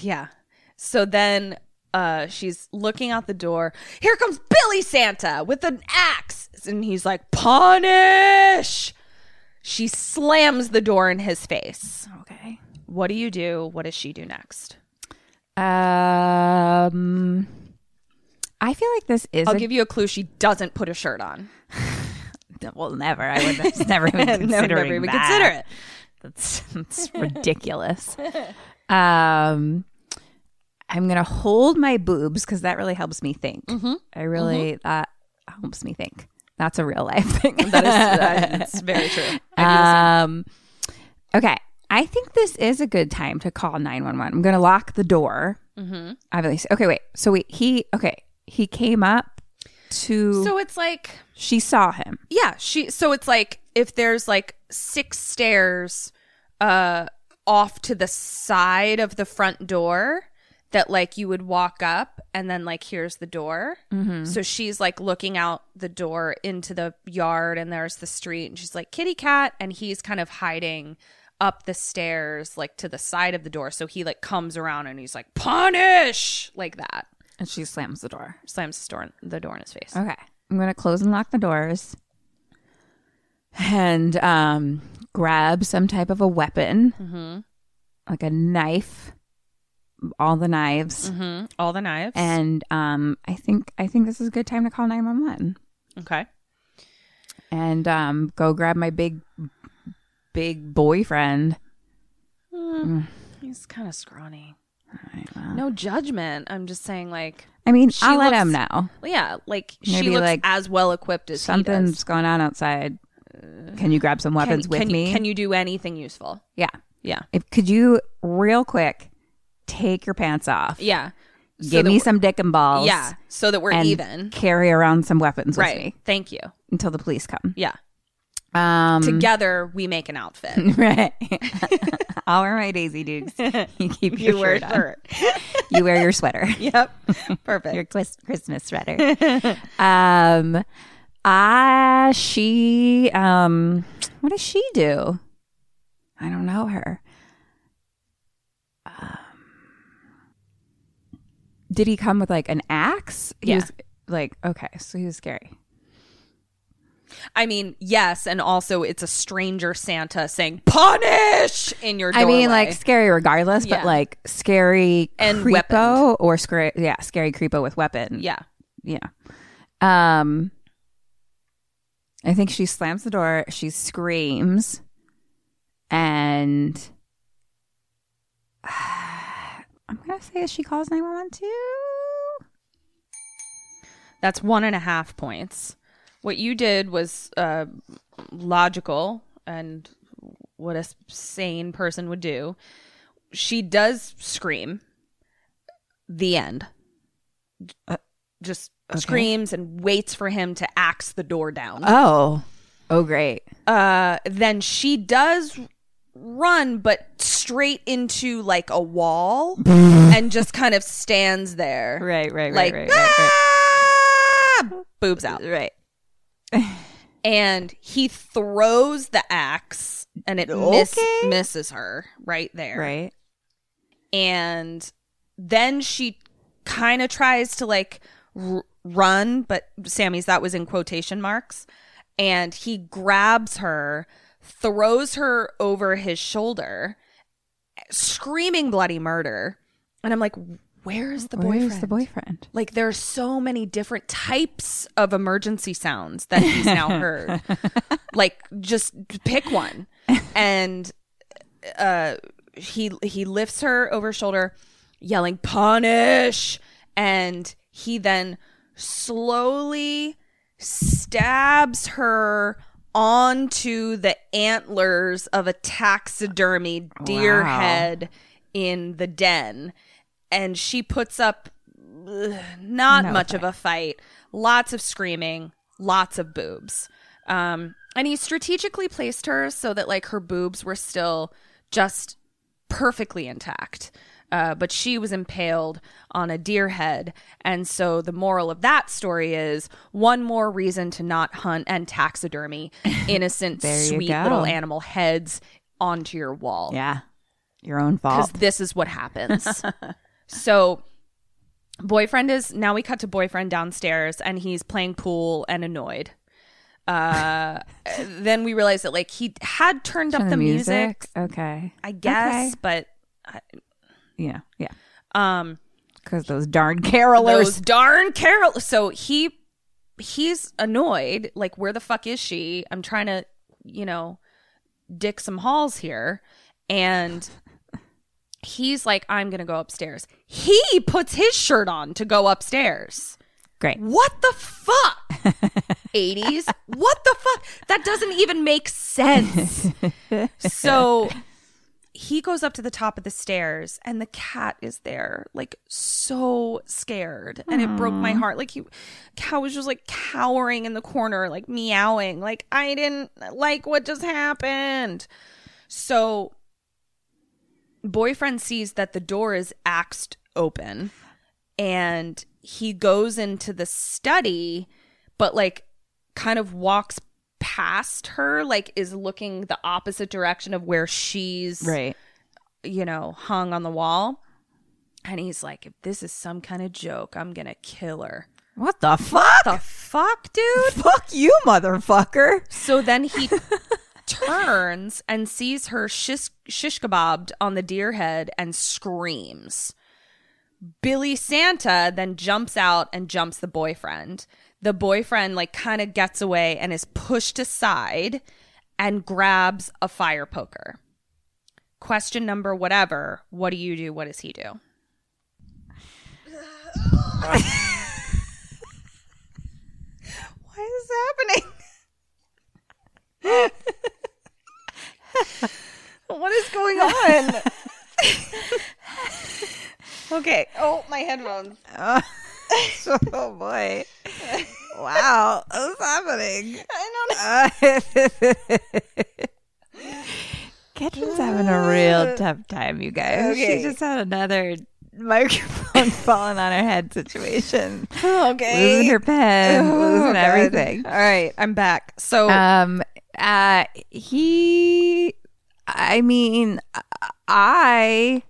yeah so then uh she's looking out the door here comes billy santa with an axe and he's like punish she slams the door in his face Okay. what do you do what does she do next Um, I feel like this is. i'll a, give you a clue she doesn't put a shirt on well, never. I would never even never, consider never even that. consider it That's, that's ridiculous. Um, I'm gonna hold my boobs because that really helps me think. Mm-hmm. I really that helps me think. That's a real life thing. that is very true I do the same. um, okay. I think this is a good time to call 911. I'm going to lock the door. Mm-hmm. Obviously. Okay, wait. So wait, he, okay. He came up to, so it's like she saw him. Yeah, she so it's like if there's like six stairs uh off to the side of the front door that like you would walk up and then like here's the door. So she's like looking out the door into the yard and there's the street and she's like kitty cat and he's kind of hiding up the stairs like to the side of the door so he like comes around and he's like punish like that And she slams the door. slams the door, the door in his face Okay. I'm going to close and lock the doors and um, grab some type of a weapon, Mm-hmm. like a knife, all the knives. Mhm. all the knives And um, I think I think this is a good time to call 911 okay and um, go grab my big big boyfriend. He's kind of scrawny. No judgment. I'm just saying, like, I mean, I'll let him know. well, yeah, like she looks like, as well equipped as he Something's going on outside. Can you grab some weapons can, with can me? You, can you do anything useful? yeah. Yeah, If could you real quick take your pants off? yeah. So Give me some dick and balls. Yeah, so that we're and even. Carry around some weapons with me Thank you. until the police come. Yeah. Um, Together we make an outfit. right. I'll wear my Daisy Dukes. You keep your you wear shirt on. shirt. You wear your sweater. yep. Perfect. your twist Christmas sweater. um, ah, she. Um, what does she do? I don't know her. Did he come with like an axe? He Yeah. was like okay, so he was scary. I mean, yes, and also it's a stranger Santa saying "punish" in your I mean, like scary regardless, Yeah. but like scary And creepo weaponed. or scary, yeah, scary creepo with weapon. yeah. yeah. Um, I think she slams the door. She screams, and say she calls nine one one too. That's one and a half points. What you did was uh, logical and what a sane person would do. She does scream. The end. Just screams and waits for him to axe the door down. Oh. Oh, great. Uh, then she does run, but straight into like a wall and just kind of stands there. Right, right, right, Like, right, right, "Ah!" boobs out. right. And he throws the axe and it miss, misses her right there. Right. and then she kind of tries to like r- run but sammy's that was in quotation marks and he grabs her throws her over his shoulder screaming bloody murder. And i'm like where's the boyfriend Where's the boyfriend? like there's so many different types of emergency sounds that he's now heard. Like just pick one. And uh he he lifts her over his shoulder yelling punish! And he then slowly stabs her onto the antlers of a taxidermy deer Wow. head in the den. And she puts up ugh, not No much of a fight. Lots of screaming lots of boobs. Um and he strategically placed her so that like her boobs were still just perfectly intact uh, but she was impaled on a deer head and so the moral of that story is one more reason to not hunt and taxidermy innocent sweet go. little animal heads onto your wall Yeah. Your own fault. because this is what happens. so, boyfriend is now we cut to boyfriend downstairs and he's playing pool and annoyed. Uh, then we realize that like he had turned up Turn the, music, Okay. I guess, Okay. but Yeah. Yeah. um, Because those darn carolers. those darn Carol. So he he's annoyed. Like, where the fuck is she? I'm trying to, you know, dick some halls here, and he's like, I'm gonna go upstairs. He puts his shirt on to go upstairs. Great. What the fuck? 80s? What the fuck? That doesn't even make sense. so he goes up to the top of the stairs and the cat is there, like so scared. And it broke my heart. Like he cow was just like cowering in the corner, like meowing. Like I didn't like what just happened. So boyfriend sees that the door is axed open and he goes into the study but like kind of walks past her like is looking the opposite direction of where she's Right. you know hung on the wall and he's like if this is some kind of joke i'm gonna kill her What the fuck? the fuck dude fuck you, motherfucker. so then he turns and sees her shish, shish kebabbed on the deer head and screams. Billy Santa then jumps out and jumps the boyfriend. The boyfriend, like, kind of gets away and is pushed aside and grabs a fire poker. Question number whatever. What do you do? What does he do? Why is this happening? what is going on? okay. Oh, my headphones. oh boy. Wow. What's happening? I don't know. Ketchin's having a real tough time, you guys. Okay. She just had another microphone falling on her head situation. Okay. Losing her pen, Oh, losing God. everything. All right, I'm back. So, Um, uh, he, I mean, I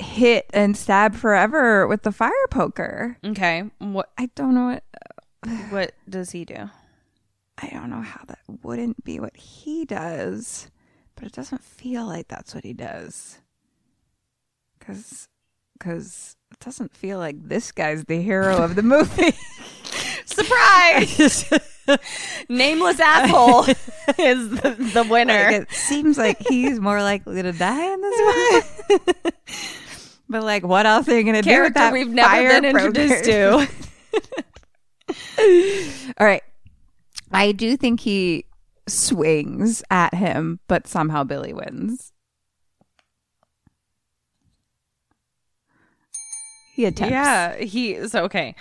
hit and stab forever with the fire poker. okay, what I don't know what, what does he do? I don't know how that wouldn't be what he does, but it doesn't feel like that's what he does. Cause, cause it doesn't feel like this guy's the hero of the movie. Surprise! Nameless asshole is the, the winner. Like, it seems like he's more likely to die in this one. But like, what else are you gonna do with that we've never been introduced to. All right, I do think he swings at him, but somehow Billy wins. He attempts. Yeah, he is okay.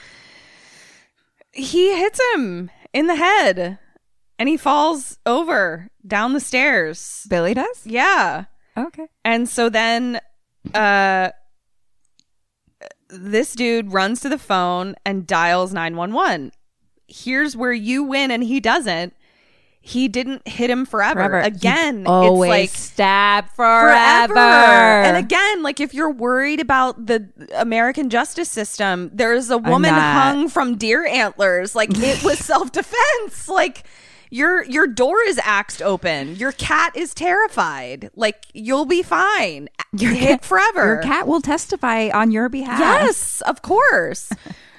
He hits him in the head and he falls over down the stairs. Billy does? Yeah. Okay. And so then uh this dude runs to the phone and dials 911. Here's where you win and he doesn't. He didn't hit him forever. Forever. Again, You always it's like stab forever. And again, like if you're worried about the American justice system, there's a woman hung from deer antlers. Like it was self defense. Like your your door is axed open. Your cat is terrified. Like you'll be fine. You're hit forever. Your cat will testify on your behalf. Yes, of course.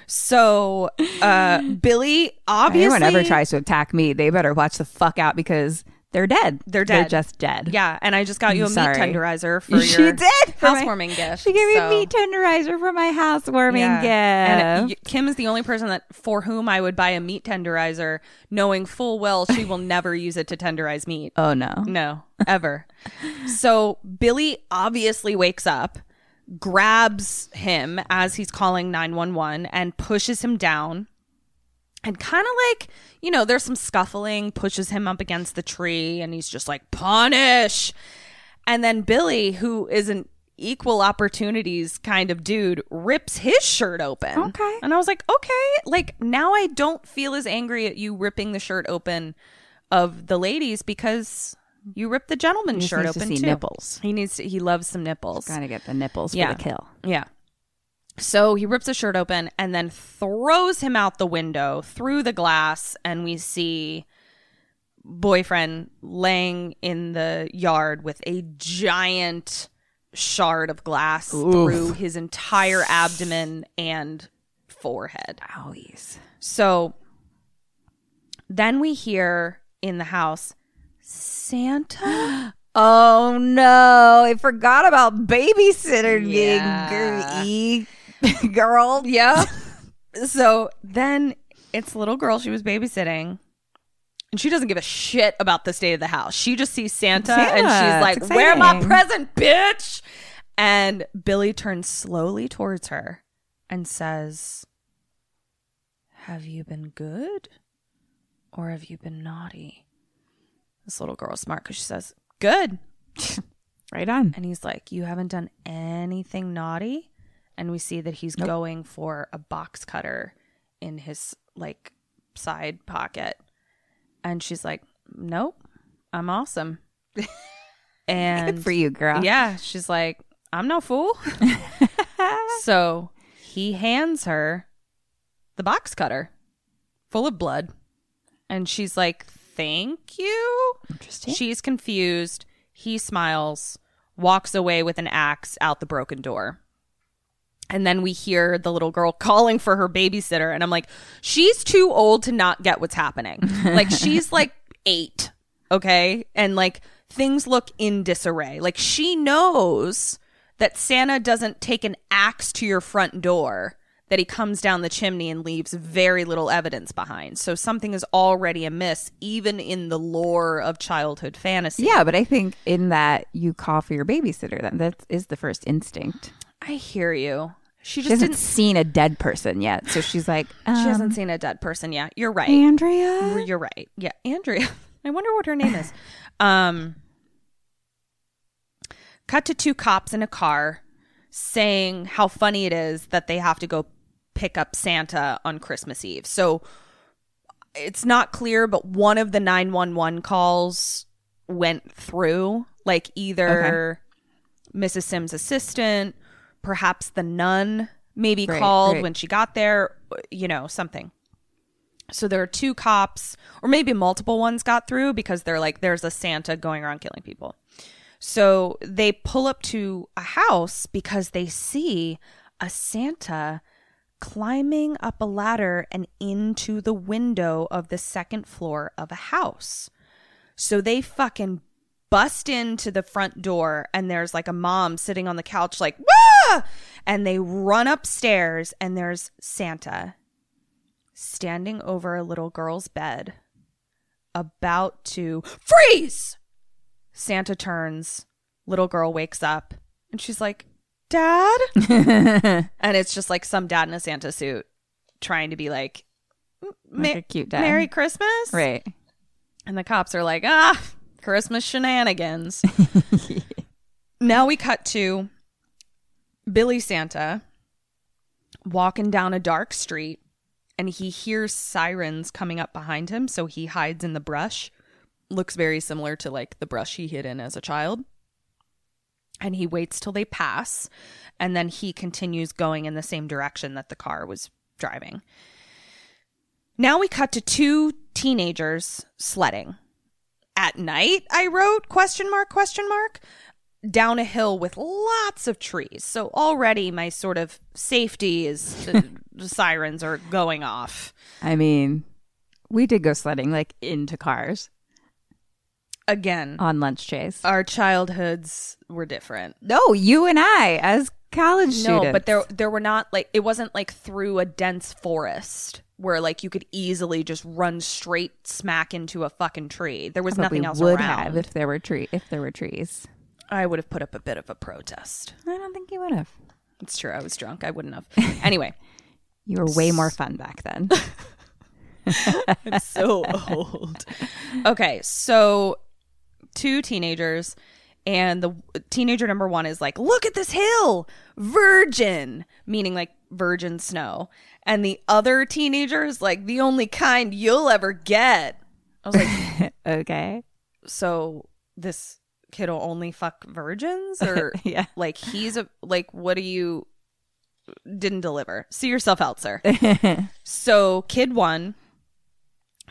So uh Billy obviously Anyone ever tries to attack me, they better watch the fuck out because they're dead. They're dead. They're just dead. Yeah, and I just got you a I'm meat sorry. tenderizer for She your did for my- housewarming gift. She gave me a meat tenderizer for my housewarming Yeah. Uh, gift. And Kim is the only person that for whom I would buy a meat tenderizer, knowing full well she will never use it to tenderize meat. oh no. No, ever. so Billy obviously wakes up, grabs him as he's calling 911 and pushes him down. And kind of like, you know, there's some scuffling, pushes him up against the tree, and he's just like, punish. And then Billy, who is an equal opportunities kind of dude, rips his shirt open. Okay. And I was like, okay, like now I don't feel as angry at you ripping the shirt open of the ladies because you ripped the gentleman's He shirt needs to open see too. nipples. He needs to, he loves some nipples. Gotta get the nipples Yeah. for the kill. Yeah. So he rips his shirt open and then throws him out the window through the glass, and we see boyfriend laying in the yard with a giant shard of glass through his entire abdomen and forehead. Owies. So then we hear in the house Santa. Oh no, I forgot about babysitter Yeah. girl. Yeah. so then it's little girl she was babysitting. And she doesn't give a shit about the state of the house. She just sees Santa, and she's like, Where my exciting." present, bitch? And Billy turns slowly towards her and says, Have you been good or have you been naughty? This little girl's smart because she says, Good. Right on. And he's like, You haven't done anything naughty? And we see that he's going for a box cutter in his like side pocket. And she's like, Nope, I'm awesome. and Good for you, girl. yeah, she's like, I'm no fool. so he hands her the box cutter full of blood. And she's like, Thank you. Interesting. She's confused. He smiles, walks away with an axe out the broken door. And then we hear the little girl calling for her babysitter. And I'm like, she's too old to not get what's happening. like, she's like eight. Okay. And like, things look in disarray. Like, she knows that Santa doesn't take an axe to your front door, that he comes down the chimney and leaves very little evidence behind. So something is already amiss, even in the lore of childhood fantasy. Yeah, but I think in that you call for your babysitter, then that is the first instinct. I hear you. She She just hasn't didn't. seen a dead person yet, so she's like, um, She hasn't seen a dead person yet. You're right. Andrea. You're right. Yeah, Andrea. I wonder what her name is. Um, cut to two cops in a car saying how funny it is that they have to go pick up Santa on Christmas Eve. So it's not clear, but one of the 911 calls went through. Like either Mrs. Sims' assistant, perhaps the nun maybe Right, called right. when she got there, you know, something. So there are two cops, or maybe multiple ones got through because they're like, there's a Santa going around killing people. So they pull up to a house because they see a Santa climbing up a ladder and into the window of the second floor of a house. So they fucking bust into the front door and there's like a mom sitting on the couch like, Wah! and they run upstairs and there's Santa standing over a little girl's bed about to freeze. Santa turns, little girl wakes up, and she's like, Dad? and it's just like some dad in a Santa suit trying to be like, Like "Ma- a cute dad. Merry Christmas. Right. And the cops are like, ah, Christmas shenanigans. now we cut to Billy Santa walking down a dark street and he hears sirens coming up behind him. So he hides in the brush. Looks very similar to like the brush he hid in as a child. And he waits till they pass. And then he continues going in the same direction that the car was driving. Now we cut to two teenagers sledding. At night, I wrote question mark question mark down a hill with lots of trees. So already my sort of safety is the, the sirens are going off. I mean, we did go sledding like into cars Again, on lunch chase. our childhoods were different. no, you and I as college students. No, but there there were not like it wasn't like through a dense forest where like you could easily just run straight smack into a fucking tree. There was nothing else would around. have if there were tree if there were trees. I would have put up a bit of a protest. I don't think you would have. It's true. I was drunk. I wouldn't have. Anyway, You were way more fun back then. I'm so old. Okay, so two teenagers, and the teenager number one is like, "Look at this hill, virgin," meaning like virgin snow, and the other teenagers like, "The only kind you'll ever get." I was like, okay. "So this kid'll only fuck virgins, or Yeah. like he's a like what do you?" Didn't deliver. See yourself out, sir. So kid one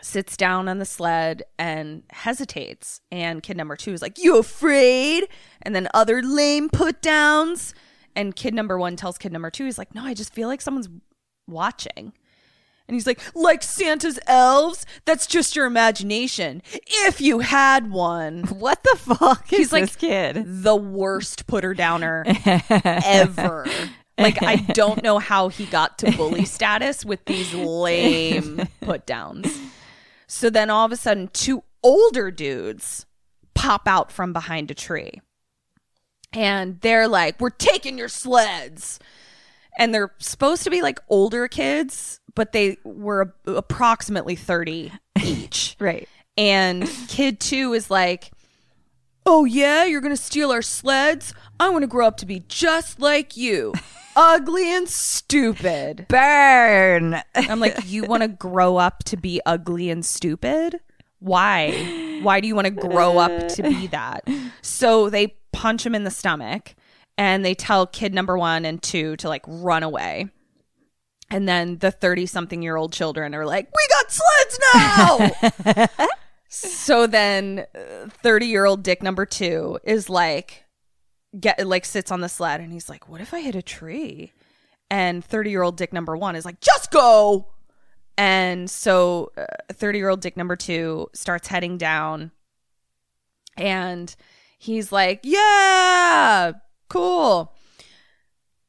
sits down on the sled and hesitates. And kid number two is like, You afraid? And then other lame put downs. And kid number one tells kid number two, he's like, No, I just feel like someone's watching. And he's like, Like Santa's elves? That's just your imagination. If you had one. What the fuck is He's like this kid? the worst putter downer ever. Like I don't know how he got to bully status with these lame put downs. So then all of a sudden two older dudes pop out from behind a tree. And they're like, "We're taking your sleds." And they're supposed to be like older kids, but they were approximately 30 each. Right. And kid two is like, Oh, yeah, you're going to steal our sleds? I want to grow up to be just like you, ugly and stupid. Burn. I'm like, You want to grow up to be ugly and stupid? Why? Why do you want to grow up to be that? So they punch him in the stomach and they tell kid number one and two to like run away. And then the 30 something year old children are like, We got sleds now. so then uh, 30 year old dick number two is like, get like sits on the sled and he's like, What if I hit a tree? And 30 year old dick number one is like, Just go. And so uh, 30 year old dick number two starts heading down and he's like, Yeah, cool.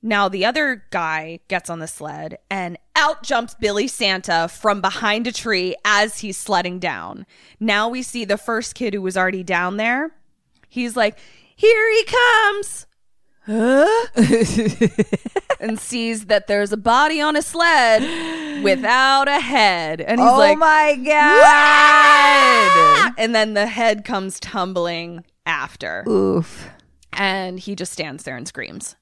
Now the other guy gets on the sled and out jumps Billy Santa from behind a tree as he's sledding down. Now we see the first kid who was already down there. He's like, Here he comes. Huh? and sees that there's a body on a sled without a head. And he's oh like, "Oh my god. and then the head comes tumbling after Oof. And he just stands there and screams.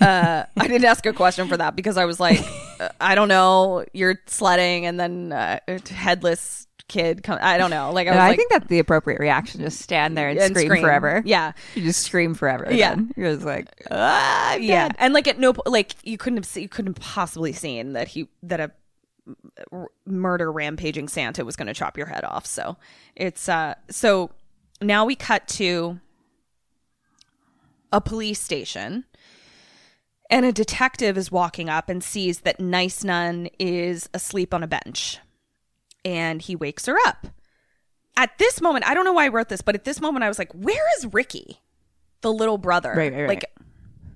uh, I didn't ask a question for that because I was like, uh, I don't know. You're sledding, and then uh, headless kid. Come, I don't know. Like I was No, I like, think that's the appropriate reaction. Just stand there and, and scream, forever. Yeah, You just scream forever. Yeah. then. You're just like, ah, yeah, and like at no like you couldn't have you couldn't have possibly seen that he that a r- murder rampaging Santa was going to chop your head off. So it's uh so now we cut to a police station and a detective is walking up and sees that Nice Nun is asleep on a bench and he wakes her up. At this moment, I don't know why I wrote this, but at this moment I was like, where is Ricky? The little brother. Right, right, right. Like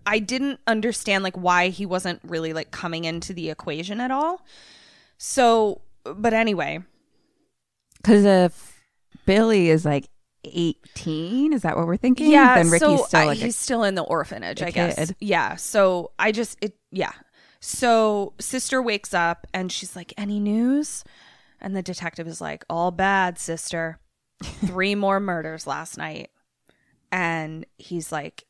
I didn't understand like why he wasn't really like coming into the equation at all. So, but anyway, Because if Billy is like 18, is that what we're thinking? Yeah, Then Ricky's so still I- like a he's still in the orphanage, i guess. kid. Yeah. So I just it yeah. So sister wakes up and she's like, "Any news?" And the detective is like, "All bad, sister. Three more murders last night." And he's like,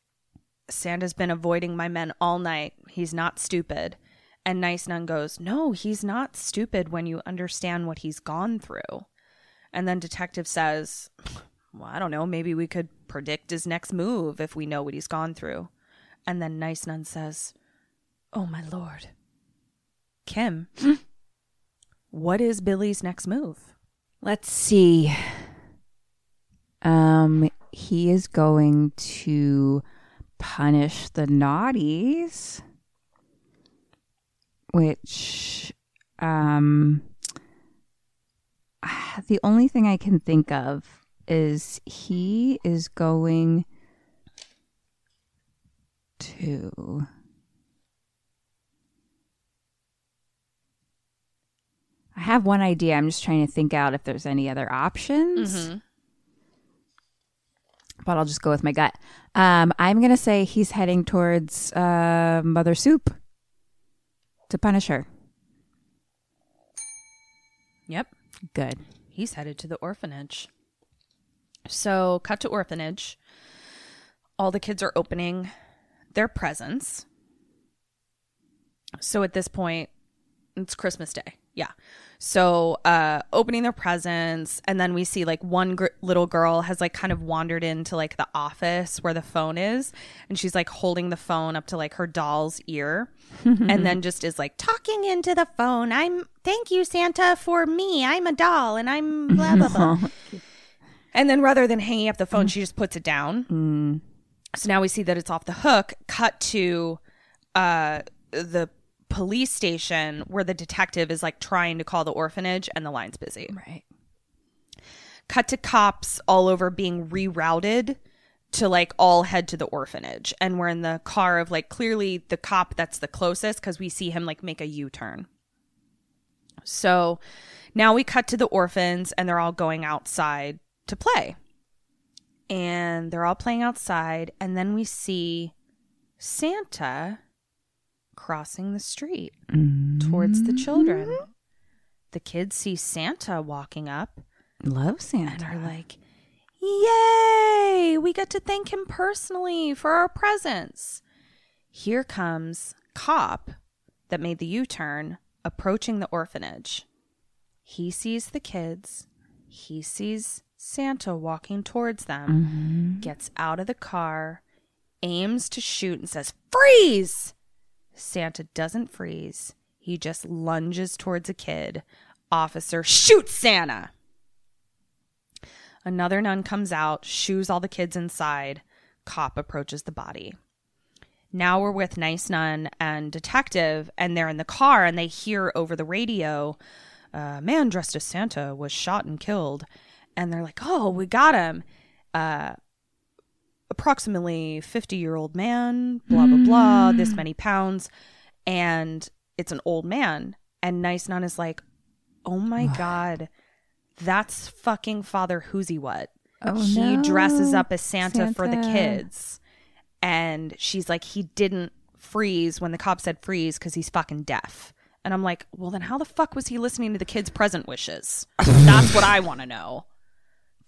"Santa's been avoiding my men all night. He's not stupid." And Nice Nun goes, "No, he's not stupid when you understand what he's gone through." And then detective says, well, I don't know, maybe we could predict his next move if we know what he's gone through. And then Nice Nun says, Oh, my lord. Kim, what is Billy's next move? Let's see. Um, he is going to punish the naughties, which, um, the only thing I can think of is he is going to. I have one idea. I'm just trying to think out if there's any other options. But I'll just go with my gut. Um, I'm going to say he's heading towards uh, Mother Soup to punish her. Yep. Good. He's headed to the orphanage. So, cut to orphanage. All the kids are opening their presents. So, at this point, it's Christmas Day. Yeah. So, uh, opening their presents, and then we see like one gr- little girl has like kind of wandered into like the office where the phone is, and she's like holding the phone up to like her doll's ear, and then just is like talking into the phone. I'm thank you, Santa, for me. I'm a doll, and I'm blah blah blah. and then rather than hanging up the phone, she just puts it down. So now we see that it's off the hook. Cut to uh, the police station where the detective is like trying to call the orphanage and the line's busy. Right. Cut to cops all over being rerouted to like all head to the orphanage. And we're in the car of like clearly the cop that's the closest because we see him like make a U turn. So now we cut to the orphans and they're all going outside to play. And they're all playing outside. And then we see Santa crossing the street towards the children. Mm-hmm. The kids see Santa walking up Love and Santa. are like, Yay! We get to thank him personally for our presents. Here comes Cop that made the U turn approaching the orphanage. He sees the kids. He sees Santa walking towards them, mm-hmm. gets out of the car, aims to shoot, and says, Freeze! Santa doesn't freeze. He just lunges towards a kid. Officer shoots Santa. Another nun comes out, shoos all the kids inside. Cop approaches the body. Now we're with Nice Nun and Detective, and they're in the car and they hear over the radio, a man dressed as Santa was shot and killed. And they're like, oh, we got him. Uh, approximately 50 year old man, blah, blah, blah, this many pounds. And it's an old man. And Nice Nun is like, oh my God, that's fucking Father Whoosy What. Oh, he no. dresses up as Santa, for the kids. And she's like, he didn't freeze when the cop said freeze because he's fucking deaf. And I'm like, well, then how the fuck was he listening to the kids' present wishes? That's what I want to know.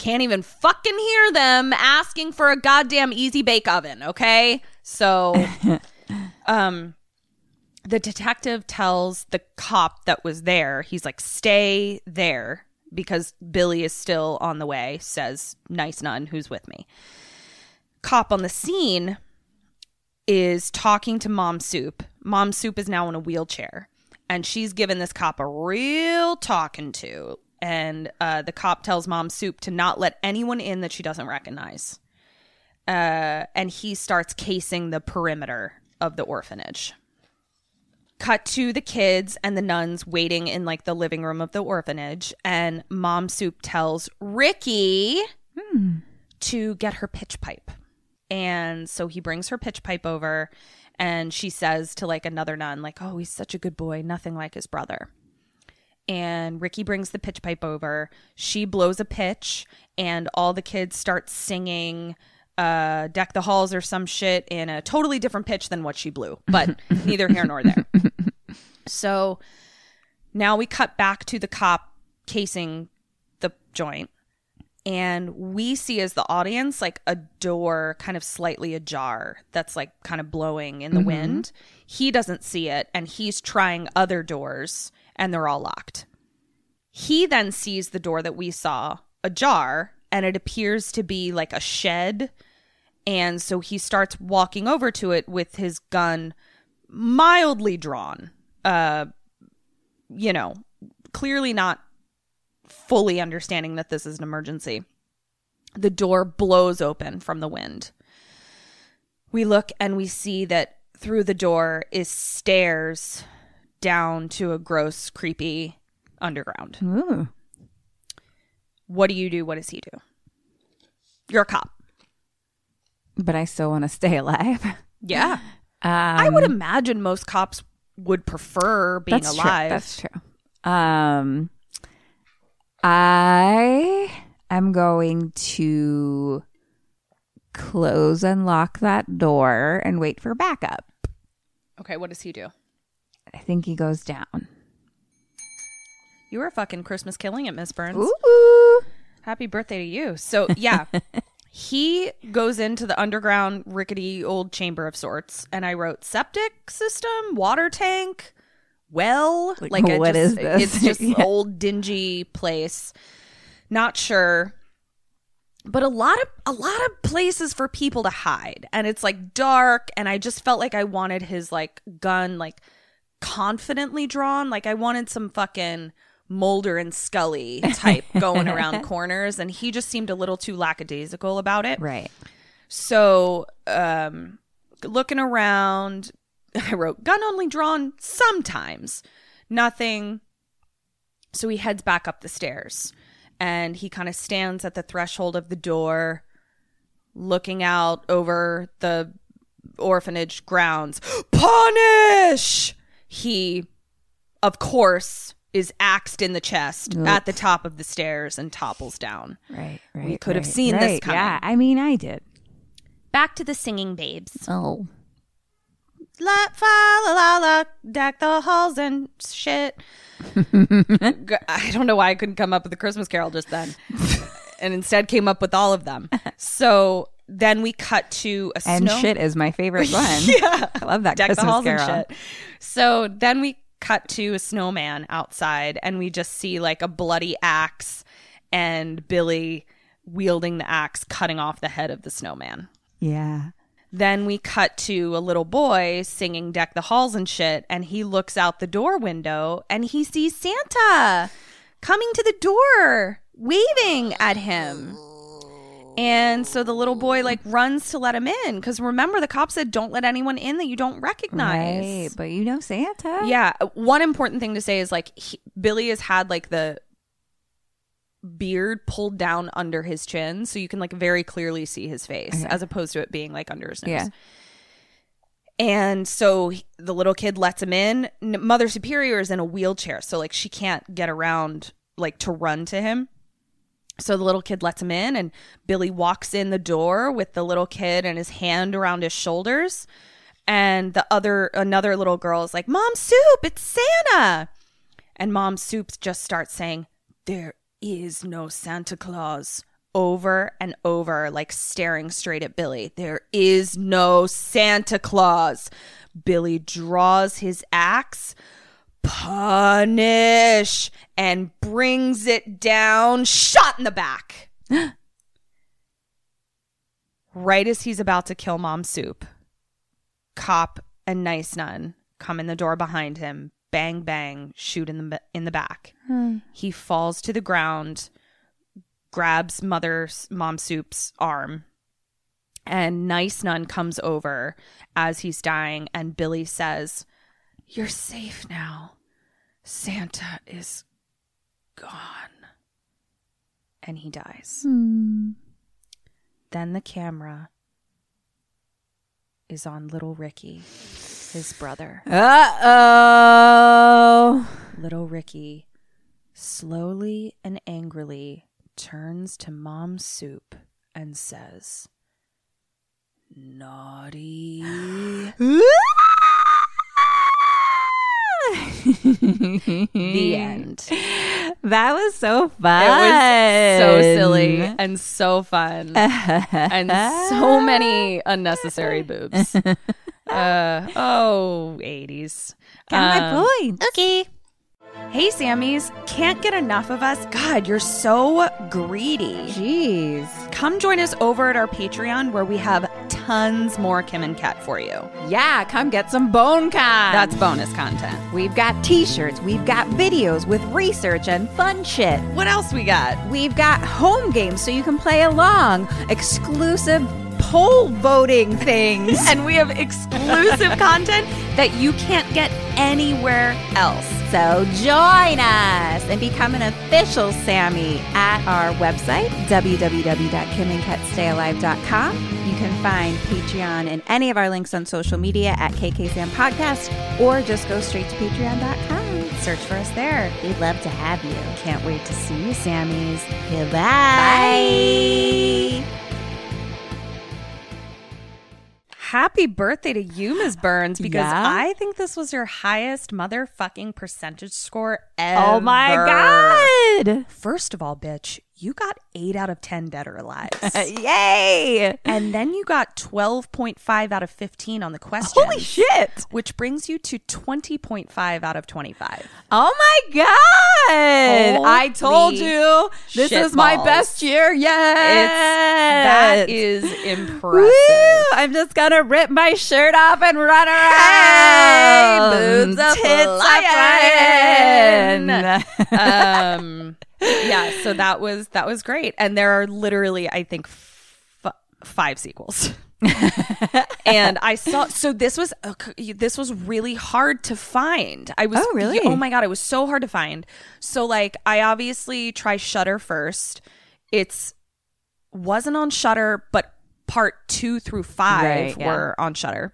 Can't even fucking hear them asking for a goddamn easy bake oven, okay? So, um, the detective tells the cop that was there, he's like, stay there because Billy is still on the way, says Nice Nun, who's with me. Cop on the scene is talking to Mom Soup. Mom Soup is now in a wheelchair, and she's given this cop a real talking to. And uh, the cop tells Mom Soup to not let anyone in that she doesn't recognize. Uh, and he starts casing the perimeter of the orphanage. Cut to the kids and the nuns waiting in like the living room of the orphanage and mom soup tells ricky to get her pitch pipe. And so he brings her pitch pipe over and she says to like another nun like oh he's such a good boy nothing like his brother and Ricky brings the pitch pipe over. She blows a pitch, and all the kids start singing uh, Deck the Halls or some shit in a totally different pitch than what she blew, but neither here nor there. So now we cut back to the cop casing the joint and we see as the audience like a door kind of slightly ajar that's like kind of blowing in the wind. He doesn't see it and he's trying other doors and they're all locked. He then sees the door that we saw ajar and it appears to be like a shed. And so he starts walking over to it with his gun mildly drawn. Uh, you know, clearly not fully understanding that this is an emergency. The door blows open from the wind. We look and we see that through the door is stairs down to a gross, creepy underground. Ooh. What do you do? What does he do? You're a cop. But I still want to stay alive. Yeah. Um, I would imagine most cops would prefer being that's alive. True. That's true. Um, I am going to close and lock that door and wait for backup. Okay, what does he do? I think he goes down. You were fucking Christmas killing it, Miss Burns. Ooh. Happy birthday to you. So, yeah, he goes into the underground, rickety old chamber of sorts. And I wrote septic system, water tank, well. Like, Like, what just, is this? It's just Yeah. old, dingy place. Not sure. But a lot of a lot of places for people to hide and it's like dark and I just felt like I wanted his like gun like confidently drawn like I wanted some fucking Mulder and Scully type going around corners and he just seemed a little too lackadaisical about it. Right. So, um, looking around, I wrote gun only drawn sometimes, nothing. So he heads back up the stairs and he kind of stands at the threshold of the door, looking out over the orphanage grounds. Punish! He, of course, is axed in the chest at the top of the stairs and topples down. Right. Right. We could have right, seen this coming. Yeah. I mean, I did. Back to the singing babes. Oh. La fa la la la, deck the halls and shit. G- I don't know why I couldn't come up with a Christmas carol just then, and instead came up with all of them. So then we cut to a And snow. shit is my favorite one. yeah, I love that deck Christmas the halls carol. and shit. So then we cut to a snowman outside, and we just see like a bloody axe and Billy wielding the axe, cutting off the head of the snowman. Yeah. Then we cut to a little boy singing Deck the Halls and shit, and he looks out the door window and he sees Santa coming to the door, waving at him. And so the little boy like runs to let him in because remember the cop said don't let anyone in that you don't recognize. Right. But you know Santa. Yeah, uh, one important thing to say is like he, Billy has had like the beard pulled down under his chin so you can like very clearly see his face as opposed to it being like under his nose. Yeah. And so he- the little kid lets him in. N- Mother Superior is in a wheelchair, so like she can't get around like to run to him. So the little kid lets him in, and Billy walks in the door with the little kid and his hand around his shoulders. And the other, another little girl is like, Mom Soup, it's Santa. And Mom Soup just starts saying, There is no Santa Claus. Over and over, like staring straight at Billy. There is no Santa Claus. Billy draws his axe, punish, and brings it down, shot in the back. right as he's about to kill Mom Soup, cop and nice nun come in the door behind him bang bang shoot in the in the back hmm. he falls to the ground grabs mother's mom soup's arm and nice nun comes over as he's dying and billy says you're safe now. Santa is gone. And he dies. Then the camera is on little ricky his brother. Uh oh. little Ricky slowly and angrily turns to Mom Soup and says, Naughty. the end. That was so fun. It was so silly and so fun and so many unnecessary boobs. Uh, oh, 80s. Got my Um, point. Okay. Hey, Sammys. Can't get enough of us? God, you're so greedy. Jeez. Come join us over at our Patreon where we have tons more Kim and Ket for you. Yeah, come get some bone con. That's bonus content. We've got t-shirts, we've got videos with research and fun shit. What else we got? We've got home games so you can play along, exclusive poll voting things. And we have exclusive content that you can't get anywhere else. So join us and become an official Sammy at our website, www.kimandketstayalive.com. You can find Patreon and any of our links on social media at KKSam Podcast, or just go straight to patreon.com. Search for us there. We'd love to have you. Can't wait to see you, Sammys. Goodbye. Happy birthday to you, Ms. Burns, because Yeah? I think this was your highest motherfucking percentage score ever. Oh my God. First of all, bitch, you got 8 out of 10 dead or alive. Yay. and then you got 12.5 out of 15 on the question. Holy shit. Which brings you to 20.5 out of 25. Oh my God. I told you this is my balls. best year yet. That is impressive. Woo! I'm just gonna rip my shirt off and run around. boobs a Tits a flying. flying. um yeah so that was that was great. And there are literally i think f- five sequels. And i saw so this was uh, this was really hard to find. I was Oh, really? oh my god it was so hard to find. So like i obviously try Shudder first. It's wasn't on Shudder but part two through five Right, yeah. were on Shudder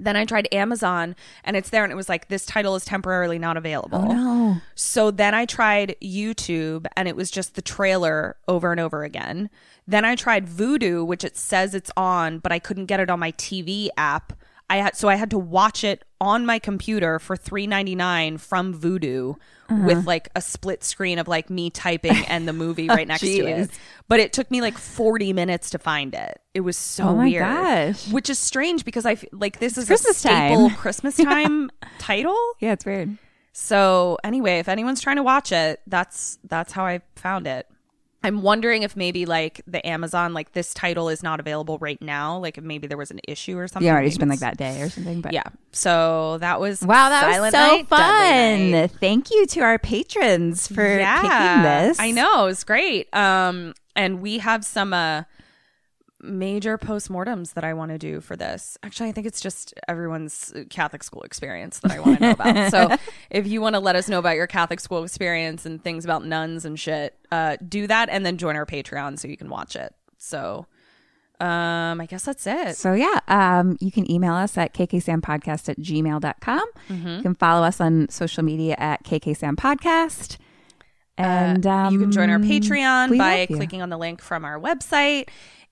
then I tried Amazon and it's there and it was like this title is temporarily not available. Oh, no. So then I tried YouTube and it was just the trailer over and over again. Then I tried Vudu, which it says it's on, but I couldn't get it on my TV app. I had so I had to watch it on my computer for three ninety nine from Vudu Uh-huh. with like a split screen of like me typing and the movie right next to it. But it took me like forty minutes to find it. It was so Oh my weird, gosh. which is strange because I f- like this is Christmas a staple time. Christmas time title. Yeah, it's weird. So anyway, if anyone's trying to watch it, that's that's how I found it. I'm wondering if maybe like the Amazon, like this title is not available right now. Like if maybe there was an issue or something. Yeah, already just been like that day or something. But Yeah. So that was Wow, that Silent was so Night, fun. Thank you to our patrons for kicking this. I know, it's great. Um and we have some uh major postmortems that I want to do for this. Actually, I think it's just everyone's Catholic school experience that I want to know about. so, if you want to let us know about your Catholic school experience and things about nuns and shit, uh do that and then join our Patreon so you can watch it. So, um I guess that's it. So yeah, um, you can email us at kksampodcast at gmail.com. Mm-hmm. You can follow us on social media at kksampodcast. And um, Uh, you can join our Patreon by clicking on the link from our website.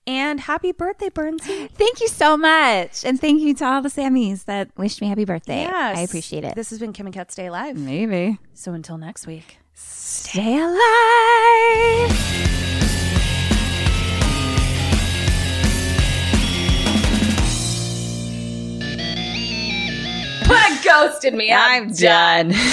And happy birthday, Burnsy. Thank you so much. And thank you to all the Sammys that wished me happy birthday. Yes. I appreciate it. This has been Kim and Ket Stay Alive. Maybe. So until next week. Stay alive. Ghosted me. I'm done.